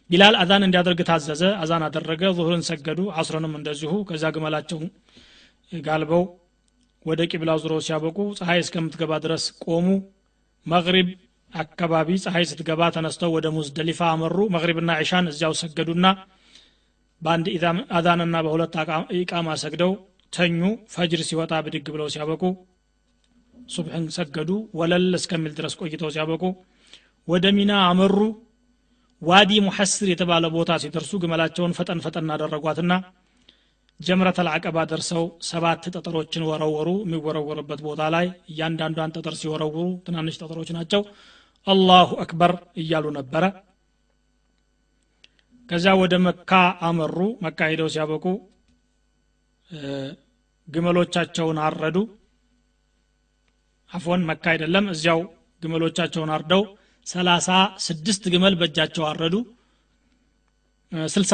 ቢላል አዛን እንዲያደርግ ታዘዘ። አዛን አደረገ ዙሁርን ሰገዱ አስረንም እንደዚሁ ከዛ ግመላቸው ጋልበው ወደ ቂብላ ዙሮ ሲያበቁ ፀሐይ እስከምትገባ ድረስ ቆሙ። መግሪብ አካባቢ ፀሐይ ስትገባ ተነስተው ወደ ሙዝደሊፋ አመሩ። መግሪብና ዒሻን እዚያው ሰገዱና በአንድ አዛንና በሁለት ኢቃማ ሰግደው ተኙ። ፈጅር ሲወጣ ብድግ ብለው ሲያበቁ ሱብሕን ሰገዱ። ወለል እስከሚል ድረስ ቆይተው ሲያበቁ ወደ ሚና አመሩ። ዋዲ ሙሐስር የተባለ ቦታ ሲደርሱ ግመላቸውን ፈጠን ፈጠን አደረጓትና ጀምረት አልዓቀባ ደርሰው ሰባት ጠጠሮችን ወረወሩ። የሚወረወርበት ቦታ ላይ እያንዳንዷን ጠጠር ሲወረውሩ ትናንሽ ጠጠሮች ናቸው አላሁ አክበር እያሉ ነበረ። ከዚያ ወደ መካ አመሩ። መካ ሄደው ሲያበቁ ግመሎቻቸውን አረዱ። አፎን መካ አይደለም እዚያው ግመሎቻቸውን አርደው ሰላሳ ስድስት ግመል በእጃቸው አረዱ። ስልሳ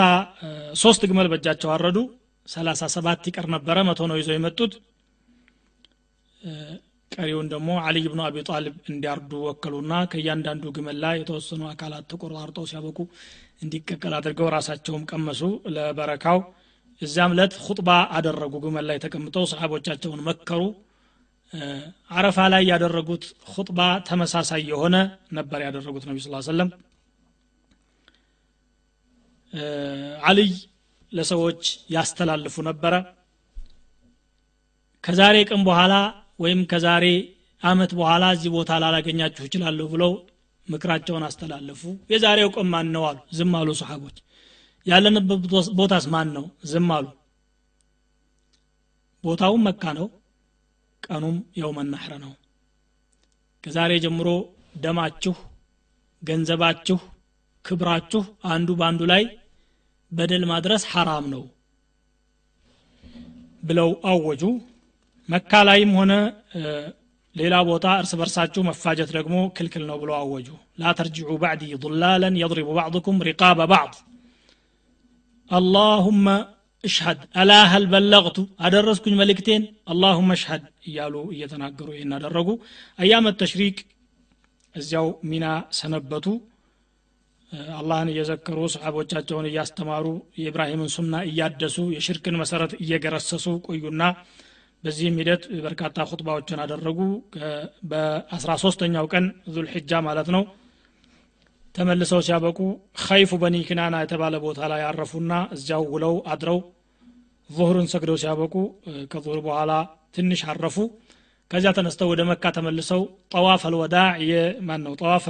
ሶስት ግመል በእጃቸው አረዱ። ሰላሳ ሰባት ይቀር ነበረ መቶ ነው ይዘው የመጡት ቀሪውን ደግሞ አልይ ብኑ አቢ ጣሊብ እንዲያርዱ ወከሉና ከእያንዳንዱ ግመል ላይ የተወሰኑ አካላት ተቆራርጠው ሲያበቁ እንዲቀቀል አድርገው ራሳቸውም ቀመሱ። ለበረካው እዚያም ለት ሁጥባ አደረጉ። ግመል ላይ ተቀምጠው ሰሓቦቻቸውን መከሩ። አረፋ ላይ ያደረጉት ሁጥባ ተመሳሳይ የሆነ ነበር ያደረጉት ነቢ ስ ሰለም አልይ ለሰዎች ያስተላልፉ ነበረ። ከዛሬ ቀን በኋላ ወይም ከዛሬ አመት በኋላ እዚህ ቦታ ላላገኛችሁ ይችላለሁ ብለው ምክራቸውን አስተላለፉ። የዛሬው ቀን ማን ነው አሉ። ዝም አሉ ሰሓቦች። ያለንበት ቦታስ ማን ነው? ዝም አሉ። ቦታውም መካ ነው ቀኑም የውመ ናሕረ ነው። ከዛሬ ጀምሮ ደማችሁ ገንዘባችሁ ክብራችሁ አንዱ በአንዱ ላይ በደል ማድረስ ሐራም ነው ብለው አወጁ መካ ላይም ሆነ ሌላ ቦታ እርስ በርሳችሁ መፋጀት ደግሞ ክልክል ነው ብሎ አወጁ። ላ ተርጅዑ ባዕዲ ضላለን የضሪቡ ባዕضኩም ሪቃበ ባዕض አላሁመ እሽሀድ አላ ሀል በለቅቱ አደረስኩኝ መልእክቴን አላሁመ እሽሀድ እያሉ እየተናገሩ ይህን አደረጉ። አያመ ተሽሪቅ እዚያው ሚና ሰነበቱ። አላህን እየዘከሩ ሰሓቦቻቸውን እያስተማሩ የኢብራሂምን ሱና እያደሱ የሽርክን መሰረት እየገረሰሱ ቆዩና በዚህም ሂደት በርካታ ሁጥባዎችን አደረጉ። በአስራ ሶስተኛው ቀን ዙልሕጃ ማለት ነው ተመልሰው ሲያበቁ ኸይፉ በኒ ክናና የተባለ ቦታ ላይ አረፉና እዚያው ውለው አድረው ዙሁርን ሰግደው ሲያበቁ ከዙሁር በኋላ ትንሽ አረፉ። ከዚያ ተነስተው ወደ መካ ተመልሰው ጠዋፍ አልወዳ ማን ነው ጠዋፍ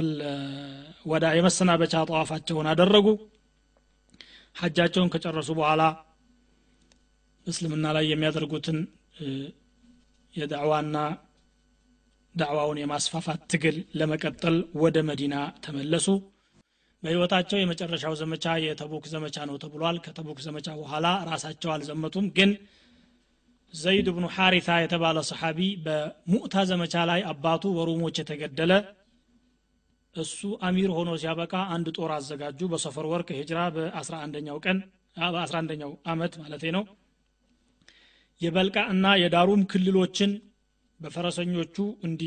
ወዳ የመሰናበቻ ጠዋፋቸውን አደረጉ። ሐጃቸውን ከጨረሱ በኋላ እስልምና ላይ የሚያደርጉትን የዳዕዋና ዳዕዋውን የማስፋፋት ትግል ለመቀጠል ወደ መዲና ተመለሱ። በህይወታቸው የመጨረሻው ዘመቻ የተቡክ ዘመቻ ነው ተብሏል። ከተቡክ ዘመቻ በኋላ ራሳቸው አልዘመቱም። ግን ዘይድ ብኑ ሐሪታ የተባለ ሰሓቢ በሙእታ ዘመቻ ላይ አባቱ በሩሞች የተገደለ እሱ አሚር ሆኖ ሲያበቃ አንድ ጦር አዘጋጁ በሰፈር ወር ከሂጅራ በ11ኛው ቀን በ11ኛው አመት ማለት ነው የበልቃ እና የዳሩም ክልሎችን በፈረሰኞቹ እንዲ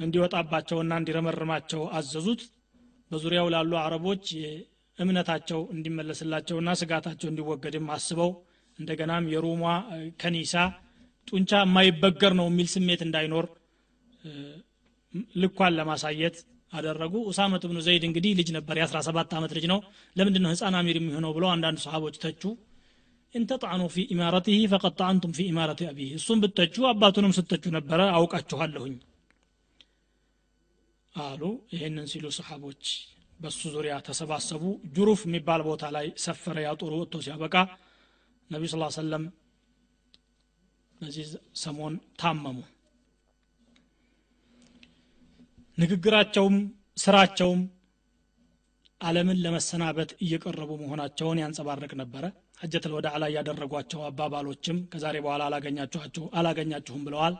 እንዲወጣባቸውና እንዲረመርማቸው አዘዙት። በዙሪያው ላሉ አረቦች እምነታቸው እንዲመለስላቸውና ስጋታቸው እንዲወገድም አስበው እንደገናም የሮማ ከኒሳ ጡንቻ የማይበገር ነው የሚል ስሜት እንዳይኖር ልኳን ለማሳየት አደረጉ። ኡሳመት ብኑ ዘይድ እንግዲህ ልጅ ነበር የ17 ዓመት ልጅ ነው። ለምንድን ህፃን አሚር የሚሆነው ብለው አንዳንድ ሰሃቦች ተቹ እንተጣኑ ፊ ኢማረቲህ ፈቀድ ጣዕንቱም ፊ ኢማረቲ አቢህ እሱም ብተቹ አባቱንም ስተቹ ነበረ አውቃችኋለሁኝ አሉ። ይህንን ሲሉ ሰሓቦች በሱ ዙሪያ ተሰባሰቡ። ጁሩፍ የሚባል ቦታ ላይ ሰፈረ ያጦሩ ወጥቶ ሲያበቃ ነቢ ስ ሰለም በዚህ ሰሞን ታመሙ። ንግግራቸውም ስራቸውም አለምን ለመሰናበት እየቀረቡ መሆናቸውን ያንጸባርቅ ነበረ ሐጀተል ወዳዕ ላይ ያደረጓቸው አባባሎችም ከዛሬ በኋላ አላገኛችሁም ብለዋል።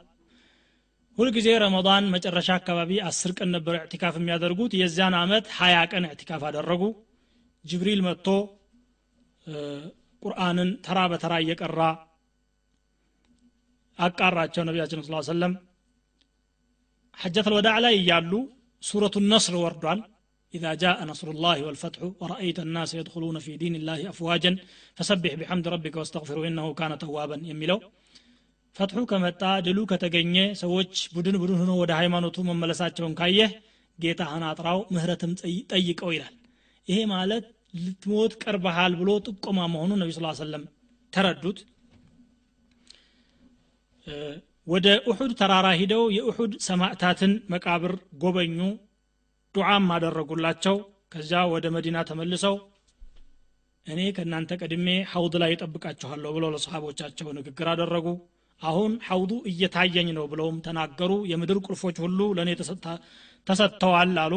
ሁልጊዜ ረመዳን መጨረሻ አካባቢ አስር ቀን ነበር እዕቲካፍ የሚያደርጉት። የዚያን አመት ሀያ ቀን እዕቲካፍ አደረጉ። ጅብሪል መጥቶ ቁርአንን ተራ በተራ እየቀራ አቃራቸው ነቢያችን ስ ሰለም ሐጀት ልወዳዕ ላይ እያሉ ሱረቱ ነስር ወርዷል إذا جاء نصر الله والفتح ورأيت الناس يدخلون في دين الله أفواجا فسبح بحمد ربك واستغفره إنه كان توابا يميلو ፈትሑ ከመጣ ድሉ ከተገኘ ሰዎች ቡድን ቡድን ሆኖ ወደ ሃይማኖቱ መመለሳቸውን ካየህ ጌታህን አጥራው ምህረትም ጠይቀው ይላል ይሄ ማለት ልትሞት ቀርበሃል ብሎ ጥቆማ መሆኑ ነቢ ስ ሰለም ተረዱት ወደ ኡሑድ ተራራ ሂደው የኡሑድ ሰማዕታትን መቃብር ጎበኙ ዱዓም አደረጉላቸው። ከዚያ ወደ መዲና ተመልሰው እኔ ከእናንተ ቀድሜ ሐውድ ላይ እጠብቃችኋለሁ ብለው ለሰሓቦቻቸው ንግግር አደረጉ። አሁን ሐውዱ እየታየኝ ነው ብለውም ተናገሩ። የምድር ቁልፎች ሁሉ ለእኔ ተሰጥተዋል አሉ።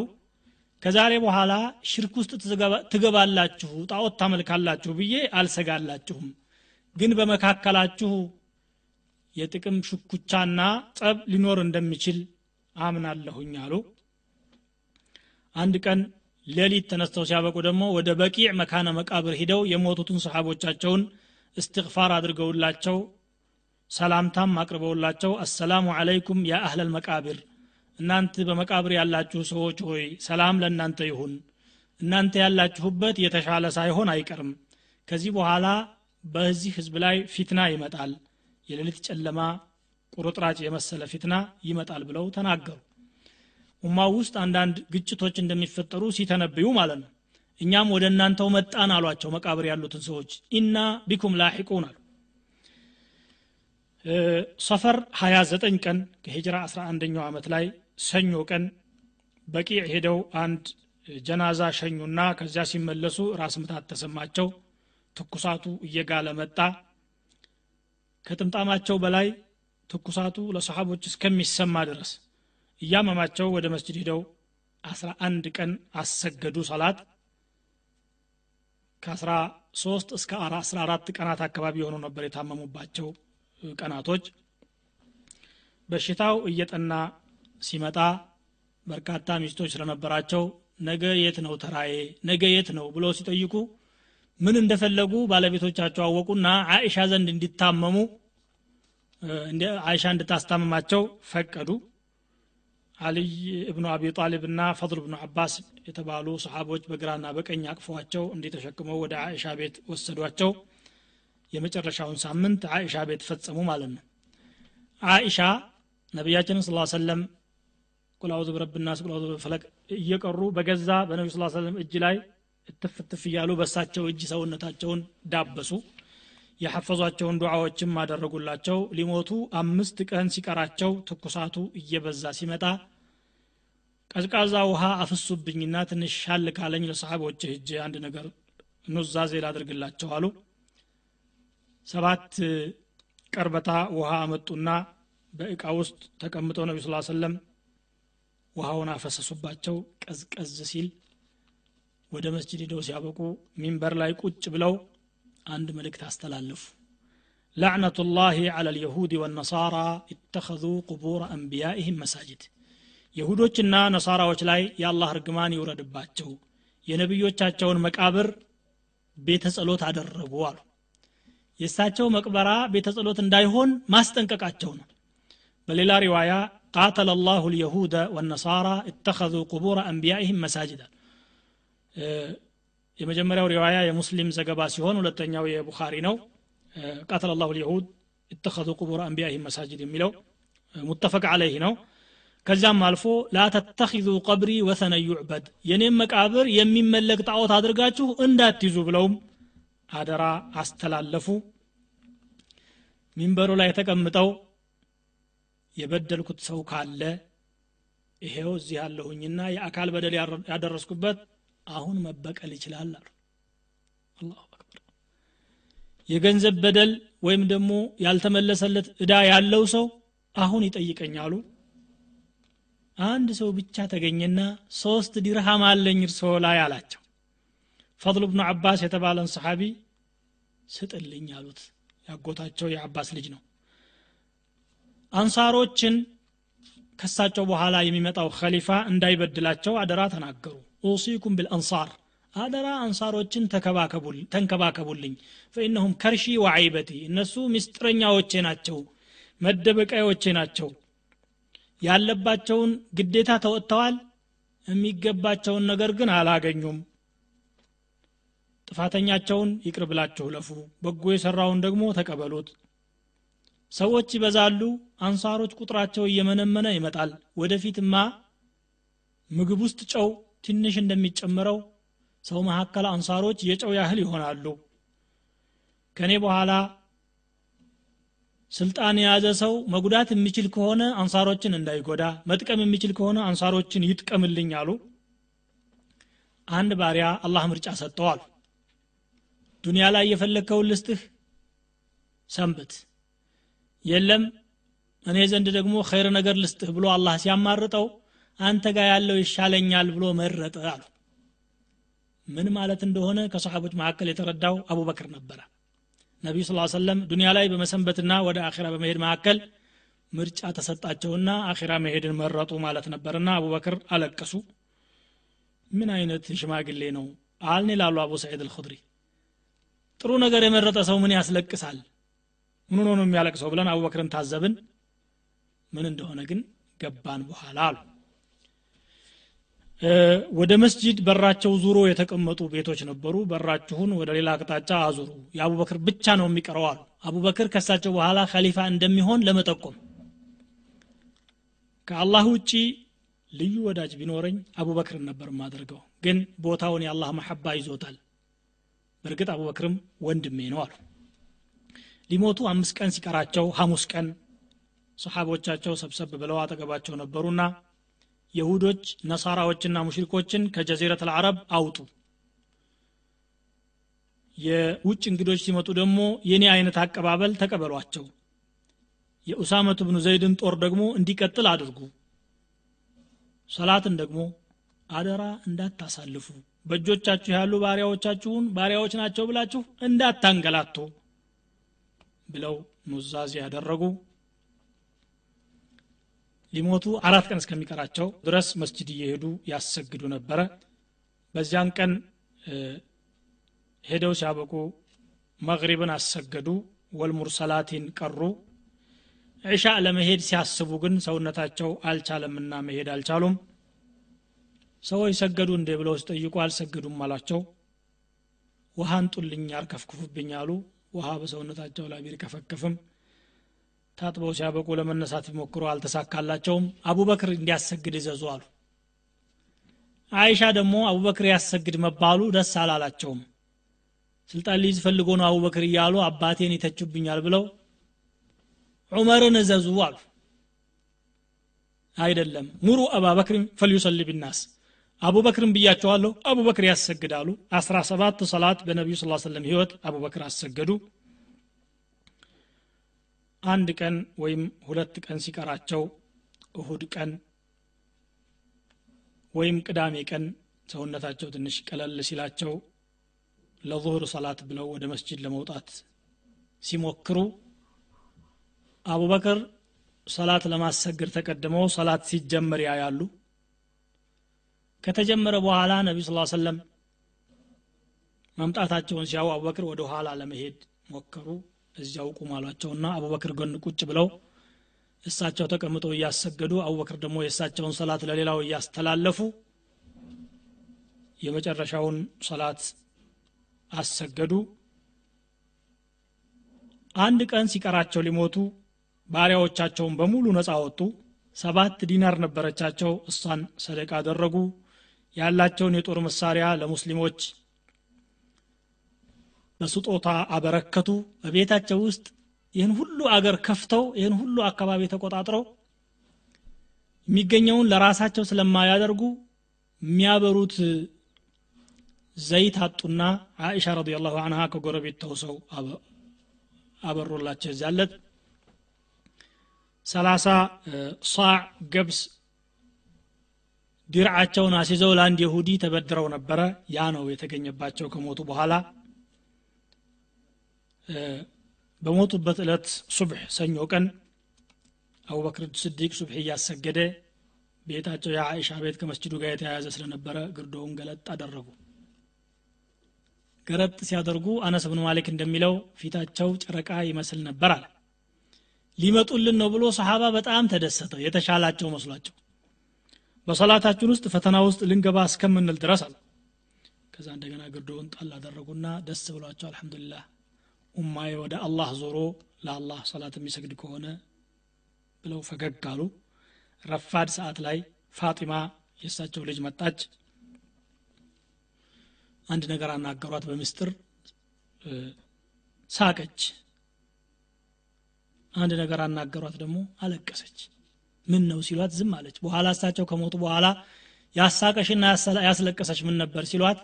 ከዛሬ በኋላ ሽርክ ውስጥ ትገባላችሁ ጣዖት ታመልካላችሁ ብዬ አልሰጋላችሁም። ግን በመካከላችሁ የጥቅም ሽኩቻና ጸብ ሊኖር እንደሚችል አምናለሁኝ አሉ አንድ ቀን ሌሊት ተነስተው ሲያበቁ ደግሞ ወደ በቂዕ መካነ መቃብር ሂደው የሞቱትን ሰሓቦቻቸውን እስትግፋር አድርገውላቸው ሰላምታም አቅርበውላቸው አሰላሙ አለይኩም ያ አህለል መቃብር! እናንተ በመቃብር ያላችሁ ሰዎች ሆይ ሰላም ለእናንተ ይሁን። እናንተ ያላችሁበት የተሻለ ሳይሆን አይቀርም። ከዚህ በኋላ በዚህ ህዝብ ላይ ፊትና ይመጣል። የሌሊት ጨለማ ቁርጥራጭ የመሰለ ፊትና ይመጣል ብለው ተናገሩ ኡማ ውስጥ አንዳንድ ግጭቶች እንደሚፈጠሩ ሲተነብዩ ማለት ነው። እኛም ወደ እናንተው መጣን አሏቸው መቃብር ያሉትን ሰዎች። ኢና ቢኩም ላሒቁን አሉ። ሰፈር 29 ቀን ከሂጅራ 11ኛው ዓመት ላይ ሰኞ ቀን በቂዕ ሄደው አንድ ጀናዛ ሸኙና ከዚያ ሲመለሱ ራስ ምታት ተሰማቸው። ትኩሳቱ እየጋለ መጣ። ከጥምጣማቸው በላይ ትኩሳቱ ለሰሓቦች እስከሚሰማ ድረስ እያመማቸው ወደ መስጅድ ሂደው 11 ቀን አሰገዱ ሰላት። ከ13 እስከ 14 ቀናት አካባቢ የሆኑ ነበር የታመሙባቸው ቀናቶች። በሽታው እየጠና ሲመጣ በርካታ ሚስቶች ስለነበራቸው ነገ የት ነው ተራዬ? ነገ የት ነው ብሎ ሲጠይቁ ምን እንደፈለጉ ባለቤቶቻቸው አወቁና አይሻ ዘንድ እንዲታመሙ አይሻ እንድታስታምማቸው ፈቀዱ አልይ እብኑ አቢ ጣሊብ እና ፈضል ብኑ አባስ የተባሉ ሰሓቦች በግራና በቀኝ አቅፈዋቸው እንዲተሸክመው ወደ አይሻ ቤት ወሰዷቸው። የመጨረሻውን ሳምንት አይሻ ቤት ፈጸሙ ማለት ነው። አይሻ ነቢያችንን ስ ሰለም ቁላውዝ ብረብናስ ቁላውዝ ፈለቅ እየቀሩ በገዛ በነቢ ስ ሰለም እጅ ላይ እትፍ እትፍ እያሉ በሳቸው እጅ ሰውነታቸውን ዳበሱ የሐፈዟቸውን ዱዓዎችም አደረጉላቸው። ሊሞቱ አምስት ቀን ሲቀራቸው ትኩሳቱ እየበዛ ሲመጣ ቀዝቃዛ ውሃ አፍሱብኝና ትንሽ ሻል ካለኝ ለሰሓቦች እጅ አንድ ነገር ኑዛዜ ላድርግላቸው አሉ። ሰባት ቀርበታ ውሃ አመጡና በእቃ ውስጥ ተቀምጠው ነቢ ስ ሰለም ውሃውን አፈሰሱባቸው። ቀዝቀዝ ሲል ወደ መስጅድ ሄደው ሲያበቁ ሚንበር ላይ ቁጭ ብለው አንድ መልእክት አስተላለፉ። لعنة الله على اليهود والنصارى اتخذوا قبور أنبيائهم مساجد يهودዎችና ነሳራዎች ላይ የአላህ እርግማን ይውረድባቸው የነቢዮቻቸውን መቃብር ቤተ ጸሎት አደረጉ አሉ። የእሳቸው መቅበራ ቤተ ጸሎት እንዳይሆን ማስጠንቀቃቸው ነው። በሌላ ሪዋያ ቃተለ ላሁ ልየሁደ ወነሳራ እተኸዙ ቁቡር አንቢያኢህም መሳጅዳል የመጀመሪያው ሪዋያ የሙስሊም ዘገባ ሲሆን ሁለተኛው የቡኻሪ ነው። ቀተለ ላሁ ልይሁድ እተኸዙ ቁቡር አንቢያህ መሳጅድ የሚለው ሙተፈቅ አለይህ ነው። ከዚያም አልፎ ላተተኪዙ ቀብሪ ወሰነ ዩዕበድ የእኔም መቃብር የሚመለክ ጣዖት አድርጋችሁ እንዳትይዙ ብለውም አደራ አስተላለፉ። ሚንበሩ ላይ ተቀምጠው የበደልኩት ሰው ካለ ይሄው እዚህ ያለሁኝና የአካል በደል ያደረስኩበት አሁን መበቀል ይችላል አሉ። አላሁ አክበር። የገንዘብ በደል ወይም ደግሞ ያልተመለሰለት እዳ ያለው ሰው አሁን ይጠይቀኛሉ። አንድ ሰው ብቻ ተገኘና ሶስት ዲርሃም አለኝ እርስዎ ላይ አላቸው። ፈضል ብኑ አባስ የተባለን ሰሓቢ ስጥልኝ አሉት። ያጎታቸው የአባስ ልጅ ነው። አንሳሮችን ከሳቸው በኋላ የሚመጣው ከሊፋ እንዳይበድላቸው አደራ ተናገሩ። ኡሲኩም ብልአንሳር አደራ አንሳሮችን ተንከባከቡልኝ። ፈኢነሁም ከርሺ ወዐይበቲ እነሱ ምስጥረኛዎቼ ናቸው መደበቂያዎቼ ናቸው። ያለባቸውን ግዴታ ተወጥተዋል የሚገባቸውን ነገር ግን አላገኙም። ጥፋተኛቸውን ይቅር ብላችሁ ለፉ በጎ የሰራውን ደግሞ ተቀበሉት ሰዎች ይበዛሉ አንሳሮች ቁጥራቸው እየመነመነ ይመጣል። ወደፊትማ ምግብ ውስጥ ጨው ትንሽ እንደሚጨምረው ሰው መካከል አንሳሮች የጨው ያህል ይሆናሉ። ከኔ በኋላ ስልጣን የያዘ ሰው መጉዳት የሚችል ከሆነ አንሳሮችን እንዳይጎዳ መጥቀም የሚችል ከሆነ አንሳሮችን ይጥቀምልኝ አሉ። አንድ ባሪያ አላህ ምርጫ ሰጠዋል ዱንያ ላይ የፈለግከውን ልስጥህ ሰንብት የለም። እኔ ዘንድ ደግሞ ኸይር ነገር ልስጥህ ብሎ አላህ ሲያማርጠው አንተ ጋር ያለው ይሻለኛል ብሎ መረጠ አሉ። ምን ማለት እንደሆነ ከሰሓቦች መካከል የተረዳው አቡበክር ነበረ። ነቢዩ ስ ሰለም ዱንያ ላይ በመሰንበትና ወደ አኺራ በመሄድ መካከል ምርጫ ተሰጣቸውና አኺራ መሄድን መረጡ ማለት ነበርና አቡበክር አለቀሱ። ምን አይነት ሽማግሌ ነው አልን ይላሉ አቡ ሰዒድ አልኹድሪ። ጥሩ ነገር የመረጠ ሰው ምን ያስለቅሳል ምን ሆኖ ነው የሚያለቅሰው ብለን አቡበክርን ታዘብን? ምን እንደሆነ ግን ገባን በኋላ አሉ። ወደ መስጂድ በራቸው ዙሮ የተቀመጡ ቤቶች ነበሩ። በራችሁን ወደ ሌላ አቅጣጫ አዙሩ። የአቡበክር ብቻ ነው የሚቀረው አሉ። አቡበክር ከሳቸው በኋላ ከሊፋ እንደሚሆን ለመጠቆም ከአላህ ውጪ ልዩ ወዳጅ ቢኖረኝ አቡበክርን ነበር የማደርገው። ግን ቦታውን የአላህ መሐባ ይዞታል። በእርግጥ አቡበክርም ወንድሜ ነው አሉ ሊሞቱ አምስት ቀን ሲቀራቸው ሐሙስ ቀን ሰሓቦቻቸው ሰብሰብ ብለው አጠገባቸው ነበሩና የሁዶች ነሳራዎችና ሙሽሪኮችን ከጀዚረት አልዓረብ አውጡ። የውጭ እንግዶች ሲመጡ ደግሞ የኔ አይነት አቀባበል ተቀበሏቸው። የኡሳመት ብኑ ዘይድን ጦር ደግሞ እንዲቀጥል አድርጉ። ሰላትን ደግሞ አደራ እንዳታሳልፉ በእጆቻችሁ ያሉ ባሪያዎቻችሁን ባሪያዎች ናቸው ብላችሁ እንዳታንገላቱ ብለው ኑዛዜ ያደረጉ ሊሞቱ አራት ቀን እስከሚቀራቸው ድረስ መስጅድ እየሄዱ ያሰግዱ ነበረ። በዚያን ቀን ሄደው ሲያበቁ መግሪብን አሰገዱ ወልሙርሰላቲን ቀሩ። ዒሻ ለመሄድ ሲያስቡ ግን ሰውነታቸው አልቻለምና መሄድ አልቻሉም። ሰዎች ሰገዱ እንዴ ብለው ሲጠይቁ አልሰገዱም አሏቸው። ውሃ እንጡልኝ አርከፍክፉብኝ አሉ ውሃ በሰውነታቸው ላይ ቢርከፈከፍም ታጥበው ሲያበቁ ለመነሳት ቢሞክሩ አልተሳካላቸውም። አቡበክር እንዲያሰግድ ይዘዙ አሉ። አይሻ ደግሞ አቡበክር ያሰግድ መባሉ ደስ አላላቸውም። ስልጣን ሊይዝ ፈልጎ ነው አቡበክር እያሉ አባቴን ይተቹብኛል ብለው ዑመርን እዘዙ አሉ። አይደለም። ሙሩ አባበክርን ፈልዩሰሊ ቢናስ አቡበክርን ብያቸዋለሁ። አቡበክር ያሰግዳሉ። አስራ ሰባት ሰላት በነቢዩ ስ ሰለም ህይወት አቡበክር አሰገዱ። አንድ ቀን ወይም ሁለት ቀን ሲቀራቸው እሁድ ቀን ወይም ቅዳሜ ቀን ሰውነታቸው ትንሽ ቀለል ሲላቸው ለዙሁር ሰላት ብለው ወደ መስጅድ ለመውጣት ሲሞክሩ አቡበክር ሰላት ለማሰገድ ተቀድመው ሰላት ሲጀመር ያያሉ ከተጀመረ በኋላ ነቢ ስ ሰለም መምጣታቸውን ሲያው አቡበክር ወደ ኋላ ለመሄድ ሞከሩ። እዚያው ቁም አሏቸውና አቡበክር ጎን ቁጭ ብለው እሳቸው ተቀምጠው እያሰገዱ አቡበክር ደግሞ የእሳቸውን ሰላት ለሌላው እያስተላለፉ የመጨረሻውን ሰላት አሰገዱ። አንድ ቀን ሲቀራቸው ሊሞቱ ባሪያዎቻቸውን በሙሉ ነፃ ወጡ። ሰባት ዲናር ነበረቻቸው። እሷን ሰደቃ አደረጉ ያላቸውን የጦር መሳሪያ ለሙስሊሞች በስጦታ አበረከቱ። በቤታቸው ውስጥ ይህን ሁሉ አገር ከፍተው ይህን ሁሉ አካባቢ ተቆጣጥረው የሚገኘውን ለራሳቸው ስለማያደርጉ የሚያበሩት ዘይት አጡና አኢሻ ረዲየላሁ አንሃ ከጎረቤት ተውሰው አበሮላቸው እዚያለት ሰላሳ ሳዕ ገብስ ድርዓቸውን አስይዘው ለአንድ የሁዲ ተበድረው ነበረ። ያ ነው የተገኘባቸው ከሞቱ በኋላ። በሞቱበት ዕለት ሱብሕ ሰኞ ቀን አቡበክር ስዲቅ ሱብሕ እያሰገደ ቤታቸው የአይሻ ቤት ከመስጅዱ ጋር የተያያዘ ስለነበረ ግርዶውን ገለጥ አደረጉ። ገረጥ ሲያደርጉ አነስ ብን ማሊክ እንደሚለው ፊታቸው ጨረቃ ይመስል ነበር አለ። ሊመጡልን ነው ብሎ ሰሓባ በጣም ተደሰተ። የተሻላቸው መስሏቸው በሰላታችን ውስጥ ፈተና ውስጥ ልንገባ እስከምንል ድረስ አለ። ከዛ እንደገና ግርዶውን ጣል አደረጉና ደስ ብሏቸው አልሐምዱሊላህ። ኡማዬ ወደ አላህ ዞሮ ለአላህ ሰላት የሚሰግድ ከሆነ ብለው ፈገግ አሉ። ረፋድ ሰዓት ላይ ፋጢማ የእሳቸው ልጅ መጣች። አንድ ነገር አናገሯት በምስጥር ሳቀች። አንድ ነገር አናገሯት ደግሞ አለቀሰች ምን ነው ሲሏት ዝም አለች። በኋላ እሳቸው ከሞቱ በኋላ ያሳቀሽና ያስለቀሰች ምን ነበር ሲሏት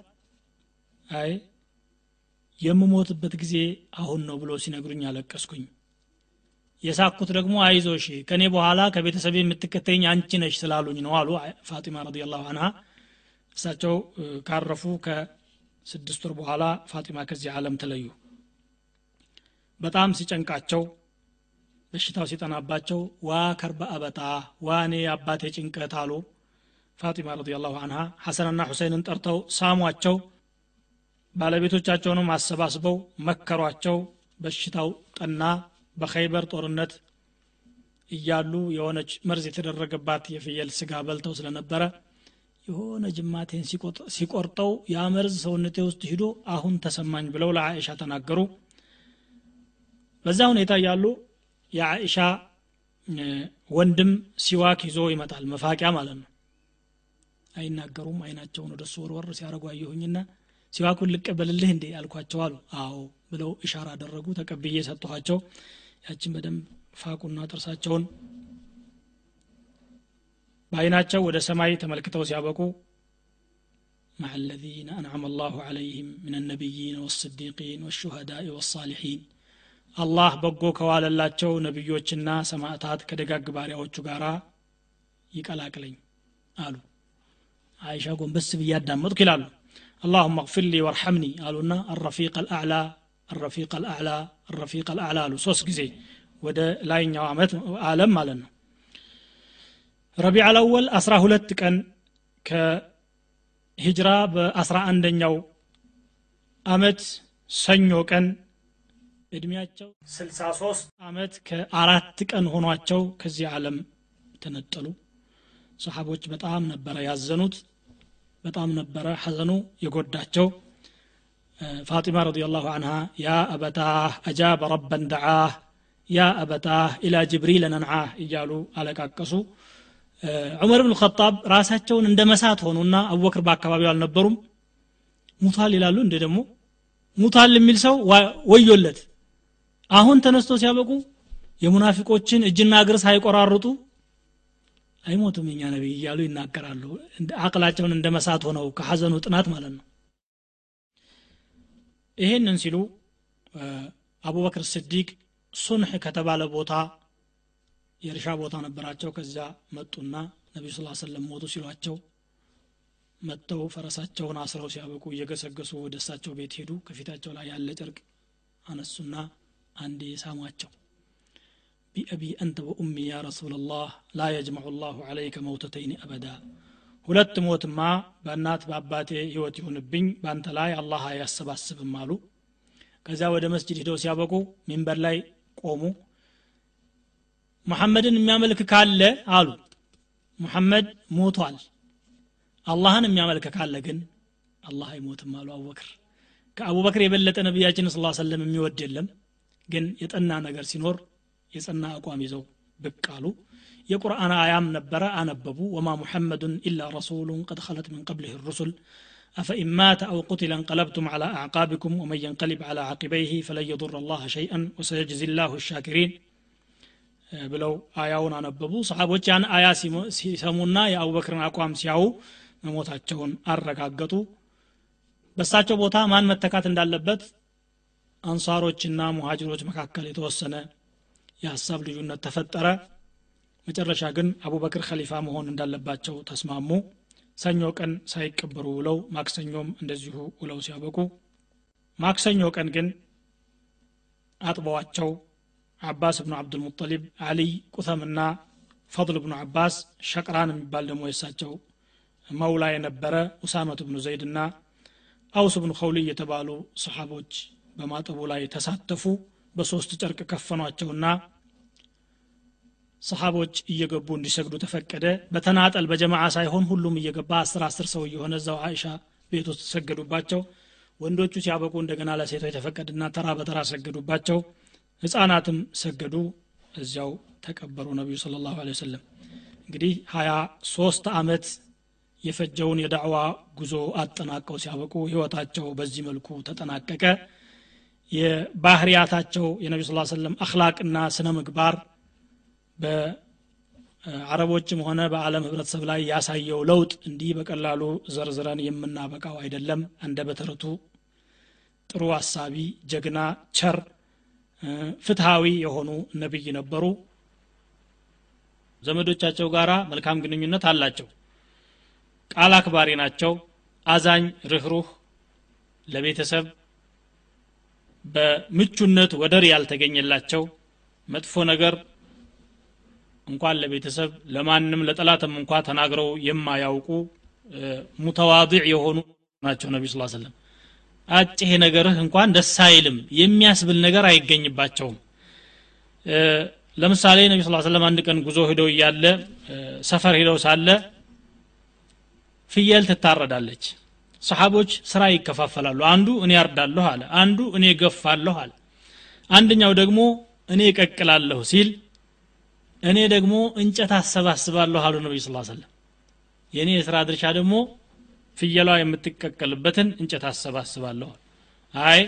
አይ የምሞትበት ጊዜ አሁን ነው ብሎ ሲነግሩኝ አለቀስኩኝ። የሳኩት ደግሞ አይዞሽ ከኔ በኋላ ከቤተሰብ የምትከተኝ አንቺ ነሽ ስላሉኝ ነው አሉ ፋጢማ ረዲየላሁ አንሃ። እሳቸው ካረፉ ከስድስት ወር በኋላ ፋጢማ ከዚህ ዓለም ተለዩ። በጣም ሲጨንቃቸው በሽታው ሲጠናባቸው ዋ ከርበ አበጣ ዋ እኔ አባቴ ጭንቀት አሉ። ፋጢማ ረዲየላሁ አንሃ ሐሰንና ሁሰይንን ጠርተው ሳሟቸው ባለቤቶቻቸውንም አሰባስበው መከሯቸው። በሽታው ጠና በኸይበር ጦርነት እያሉ የሆነች መርዝ የተደረገባት የፍየል ስጋ በልተው ስለነበረ የሆነ ጅማቴን ሲቆርጠው ያ መርዝ ሰውነቴ ውስጥ ሂዶ አሁን ተሰማኝ ብለው ለአይሻ ተናገሩ። በዛ ሁኔታ እያሉ የአይሻ ወንድም ሲዋክ ይዞ ይመጣል መፋቂያ ማለት ነው አይናገሩም አይናቸውን ወደ እሱ ወርወር ሲያደረጉ አየሁኝና ሲዋኩን ልቀበልልህ እንዴ አልኳቸው አሉ አዎ ብለው ኢሻራ አደረጉ ተቀብዬ ሰጥኋቸው ያችን በደንብ ፋቁና ጥርሳቸውን በአይናቸው ወደ ሰማይ ተመልክተው ሲያበቁ مع الذين أنعم الله عليهم من النبيين والصديقين والشهداء والصالحين አላህ በጎ ከዋለላቸው ነቢዮችና ሰማዕታት ከደጋግ ባሪያዎቹ ጋር ይቀላቅለኝ አሉ። አይሻ ጎንበስ ብዬ አዳመጥኩ ይላሉ። አላሁመ እግፊር ሊ ወርሐምኒ አሉና አረፊቅ አልአዕላ አረፊቅ አልአዕላ አረፊቅ አልአዕላ አሉ። ሶስት ጊዜ ወደ ላይኛው አመት አለም ማለት ነው። ረቢዕ አልአወል አስራ ሁለት ቀን ከሂጅራ በአስራ አንደኛው አመት ሰኞ ቀን እድሜያቸው 63 አመት ከአራት ቀን ሆኗቸው ከዚህ ዓለም ተነጠሉ። ሰሓቦች በጣም ነበረ ያዘኑት በጣም ነበረ ሐዘኑ የጎዳቸው። ፋጢማ ረዲየላሁ አንሃ ያ አበታህ አጃበ ረበን ደዓህ ያ አበታህ ኢላ ጅብሪል ነንዓህ እያሉ አለቃቀሱ። ዑመር ብን ኸጣብ ራሳቸውን እንደ መሳት ሆኑና አቡበክር በአካባቢው አልነበሩም። ሙታል ይላሉ እንደ ደግሞ? ሙታል የሚል ሰው ወዮለት አሁን ተነስቶ ሲያበቁ የሙናፊቆችን እጅና እግር ሳይቆራርጡ አይሞትም የኛ ነቢይ እያሉ ይናገራሉ። አቅላቸውን እንደ መሳት ሆነው ከሐዘኑ ጥናት ማለት ነው። ይህንን ሲሉ አቡበክር ስዲቅ ሱንሕ ከተባለ ቦታ የእርሻ ቦታ ነበራቸው። ከዚያ መጡና ነቢዩ ስ ሰለም ሞቱ ሲሏቸው መጥተው ፈረሳቸውን አስረው ሲያበቁ እየገሰገሱ ወደ እሳቸው ቤት ሄዱ። ከፊታቸው ላይ ያለ ጨርቅ አነሱና አንዴ ሳሟቸው። ቢአቢ አንተ ወኡሚ ያ ረሱላ ላህ ላ የጅመዑ ላሁ ዓለይከ መውተተይን አበዳ። ሁለት ሞትማ በእናት በአባቴ ህይወት ይሁንብኝ በአንተ ላይ አላህ አያሰባስብም አሉ። ከዚያ ወደ መስጅድ ሂደው ሲያበቁ ሚንበር ላይ ቆሙ። ሙሐመድን የሚያመልክ ካለ አሉ። ሙሐመድ ሞቷል። አላህን የሚያመልክ ካለ ግን አላህ አይሞትም አሉ አቡበክር። ከአቡበክር የበለጠ ነቢያችን ስ ሰለም የሚወድ የለም ግን የጠና ነገር ሲኖር የጸና አቋም ይዘው ብቅ አሉ የቁርአን አያም ነበረ አነበቡ ወማ ሙሐመዱን ኢላ ረሱሉን ቀድ ኸለት ምን ቀብልህ ሩሱል أفإن مات أو قتل انقلبتم على أعقابكم ومن ينقلب على عقبيه فلن يضر الله شيئا وسيجزي الله الشاكرين ብለው አያውን አነበቡ ሰሓቦች ያን አያ ሲሰሙና የአቡበክርን አቋም ሲያዩ መሞታቸውን አረጋገጡ በሳቸው ቦታ ማን መተካት እንዳለበት አንሳሮችና ሙሃጅሮች መካከል የተወሰነ የሀሳብ ልዩነት ተፈጠረ። መጨረሻ ግን አቡበክር ከሊፋ መሆን እንዳለባቸው ተስማሙ። ሰኞ ቀን ሳይቀበሩ ውለው ማክሰኞም እንደዚሁ ውለው ሲያበቁ ማክሰኞ ቀን ግን አጥበዋቸው አባስ ብኑ አብዱልሙጠሊብ አሊይ ቁተምና ፈضል ብኑ አባስ ሸቅራን የሚባል ደግሞ የሳቸው መውላ የነበረ ኡሳመት ብኑ ዘይድና አውስ ብኑ ከውልይ የተባሉ ሰሓቦች በማጠቡ ላይ ተሳተፉ በሶስት ጨርቅ ከፈኗቸውና ሰሓቦች እየገቡ እንዲሰግዱ ተፈቀደ። በተናጠል በጀማዓ ሳይሆን ሁሉም እየገባ አስር አስር ሰው እየሆነ እዛው አይሻ ቤት ውስጥ ሰገዱባቸው። ወንዶቹ ሲያበቁ እንደገና ለሴቶች ተፈቀድና ተራ በተራ ሰገዱባቸው። ህፃናትም ሰገዱ። እዚያው ተቀበሩ ነቢዩ ስለ ላሁ ወሰለም። እንግዲህ ሀያ ሶስት አመት የፈጀውን የዳዕዋ ጉዞ አጠናቀው ሲያበቁ ህይወታቸው በዚህ መልኩ ተጠናቀቀ የባህርያታቸው የነቢ ስ ሰለም አክላቅና ስነ ምግባር በአረቦችም ሆነ በዓለም ህብረተሰብ ላይ ያሳየው ለውጥ እንዲህ በቀላሉ ዘርዝረን የምናበቃው አይደለም። እንደ በተረቱ ጥሩ አሳቢ ጀግና ቸር ፍትሃዊ የሆኑ ነቢይ ነበሩ። ዘመዶቻቸው ጋራ መልካም ግንኙነት አላቸው። ቃል አክባሪ ናቸው። አዛኝ ርኅሩህ ለቤተሰብ በምቹነት ወደር ያልተገኘላቸው መጥፎ ነገር እንኳን ለቤተሰብ ለማንም ለጠላትም እንኳ ተናግረው የማያውቁ ሙተዋضዕ የሆኑ ናቸው ነቢ ስ ሰለም አጭሄ ነገርህ እንኳን ደስ አይልም የሚያስብል ነገር አይገኝባቸውም። ለምሳሌ ነቢ ስ ሰለም አንድ ቀን ጉዞ ሂደው እያለ ሰፈር ሂደው ሳለ ፍየል ትታረዳለች ሰሓቦች ስራ ይከፋፈላሉ። አንዱ እኔ ያርዳለሁ አለ አንዱ እኔ ገፋለሁ አለ። አንደኛው ደግሞ እኔ እቀቅላለሁ ሲል እኔ ደግሞ እንጨት አሰባስባለሁ አሉ ነቢዩ ስ ሰለም የእኔ የስራ ድርሻ ደግሞ ፍየሏ የምትቀቀልበትን እንጨት አሰባስባለሁ አይ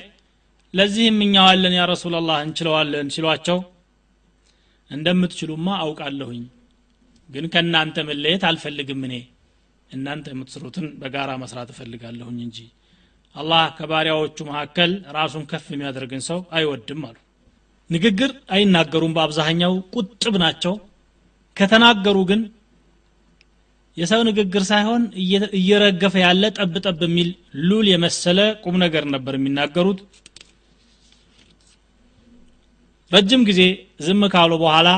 ለዚህም እኛዋለን ያ ረሱላላህ እንችለዋለን ሲሏቸው እንደምትችሉማ አውቃለሁኝ ግን ከእናንተ መለየት አልፈልግም እኔ እናንተ የምትስሩትን በጋራ መስራት እፈልጋለሁኝ እንጂ። አላህ ከባሪያዎቹ መካከል ራሱን ከፍ የሚያደርግን ሰው አይወድም አሉ። ንግግር አይናገሩም በአብዛኛው ቁጥብ ናቸው። ከተናገሩ ግን የሰው ንግግር ሳይሆን እየረገፈ ያለ ጠብ ጠብ የሚል ሉል የመሰለ ቁም ነገር ነበር የሚናገሩት። ረጅም ጊዜ ዝም ካሉ በኋላ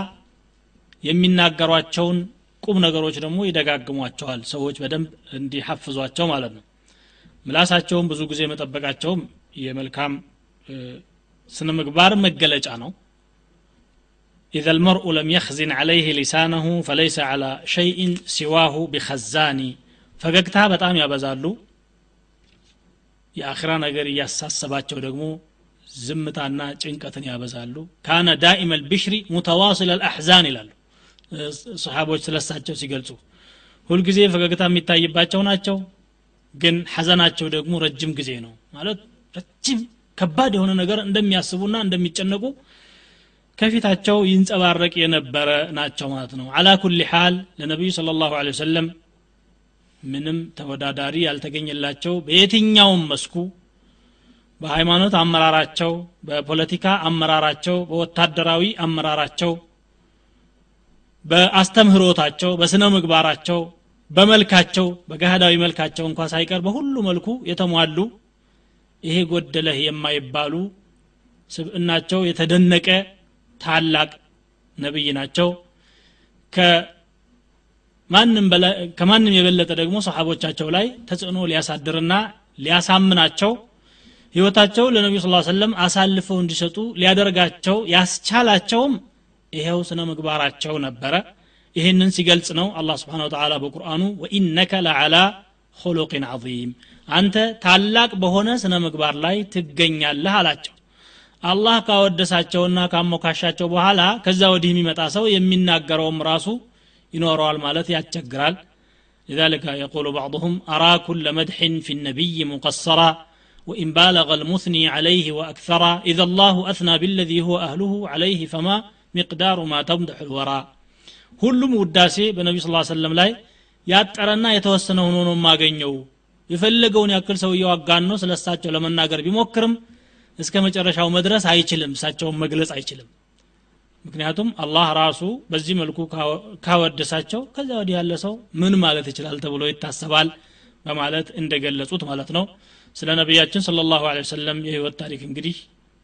የሚናገሯቸውን ቁም ነገሮች ደግሞ ይደጋግሟቸዋል ሰዎች በደንብ እንዲሐፍዟቸው ማለት ነው ምላሳቸውን ብዙ ጊዜ መጠበቃቸውም የመልካም ስነ ምግባር መገለጫ ነው إذا المرء لم يخزن عليه لسانه فليس على شيء سواه بخزان ፈገግታ በጣም ያበዛሉ የአኽራ ነገር እያሳሰባቸው ደግሞ ዝምታና ጭንቀትን ያበዛሉ ካነ ዳኢመ ልብሽሪ ሙተዋስል አልአሕዛን ይላሉ ሰሓቦች ስለሳቸው ሲገልጹ። ሁልጊዜ ፈገግታ የሚታይባቸው ናቸው ግን ሐዘናቸው ደግሞ ረጅም ጊዜ ነው ማለት ረጅም ከባድ የሆነ ነገር እንደሚያስቡና እንደሚጨነቁ ከፊታቸው ይንጸባረቅ የነበረ ናቸው ማለት ነው። አላ ኩል ሓል ለነቢዩ ስለ ላሁ ወሰለም ምንም ተወዳዳሪ ያልተገኘላቸው በየትኛውም መስኩ በሃይማኖት አመራራቸው በፖለቲካ አመራራቸው በወታደራዊ አመራራቸው በአስተምህሮታቸው በስነ ምግባራቸው በመልካቸው በገሃዳዊ መልካቸው እንኳ ሳይቀር በሁሉ መልኩ የተሟሉ ይሄ ጎደለህ የማይባሉ ስብእናቸው የተደነቀ ታላቅ ነብይ ናቸው። ከማንም የበለጠ ደግሞ ሰሓቦቻቸው ላይ ተጽዕኖ ሊያሳድርና ሊያሳምናቸው ህይወታቸው ለነቢዩ ስ ሰለም አሳልፈው እንዲሰጡ ሊያደርጋቸው ያስቻላቸውም ይሄው ስነ ምግባራቸው ነበረ ይህንን ሲገልጽ ነው አላህ ስብሓን ወተላ በቁርአኑ ወኢነከ ለዓላ ሆሎቅን አዚም አንተ ታላቅ በሆነ ስነ ምግባር ላይ ትገኛለህ አላቸው አላህ ካወደሳቸውና ካሞካሻቸው በኋላ ከዛ ወዲህ የሚመጣ ሰው የሚናገረውም ራሱ ይኖረዋል ማለት ያስቸግራል لذلك يقول بعضهم أرى كل مدح في النبي مقصرا وإن بالغ المثني عليه وأكثرا إذا الله أثنى بالذي هو أهله عليه فما ሚቅዳሩ ማተም ተምድሑ ልወራ። ሁሉም ውዳሴ በነቢ ስ ሰለም ላይ ያጠረና የተወሰነ ሆኖ ነው የማገኘው። የፈለገውን ያክል ሰውየው አጋኖ ስለሳቸው ለመናገር ቢሞክርም እስከ መጨረሻው መድረስ አይችልም እሳቸውን መግለጽ አይችልም። ምክንያቱም አላህ ራሱ በዚህ መልኩ ካወደሳቸው ከዚያ ወዲህ ያለ ሰው ምን ማለት ይችላል ተብሎ ይታሰባል በማለት እንደገለጹት ማለት ነው። ስለ ነቢያችን ስለ ላሁ ወሰለም የህይወት ታሪክ እንግዲህ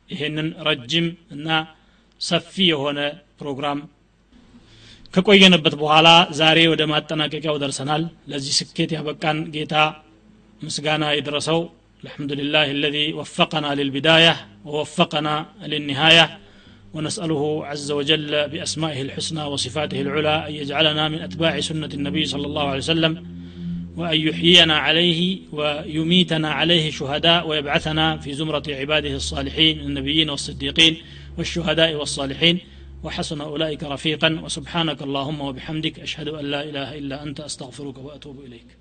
ይህንን ረጅም እና ሰፊ የሆነ ፕሮግራም ከቆየንበት በኋላ ዛሬ ወደ ማጠናቀቂያው ደርሰናል ለዚህ ስኬት ያበቃን ጌታ ምስጋና ይድረሰው الحمد لله الذي وفقنا للبداية ووفقنا للنهاية ونسأله عز وجل بأسمائه الحسنى وصفاته العلى أن يجعلنا من أتباع سنة النبي صلى الله عليه وسلم وأن يحيينا عليه ويميتنا عليه شهداء ويبعثنا في زمرة عباده الصالحين النبيين والصديقين والشهداء والصالحين وحسن أولئك رفيقا وسبحانك اللهم وبحمدك أشهد أن لا إله إلا أنت أستغفرك وأتوب إليك.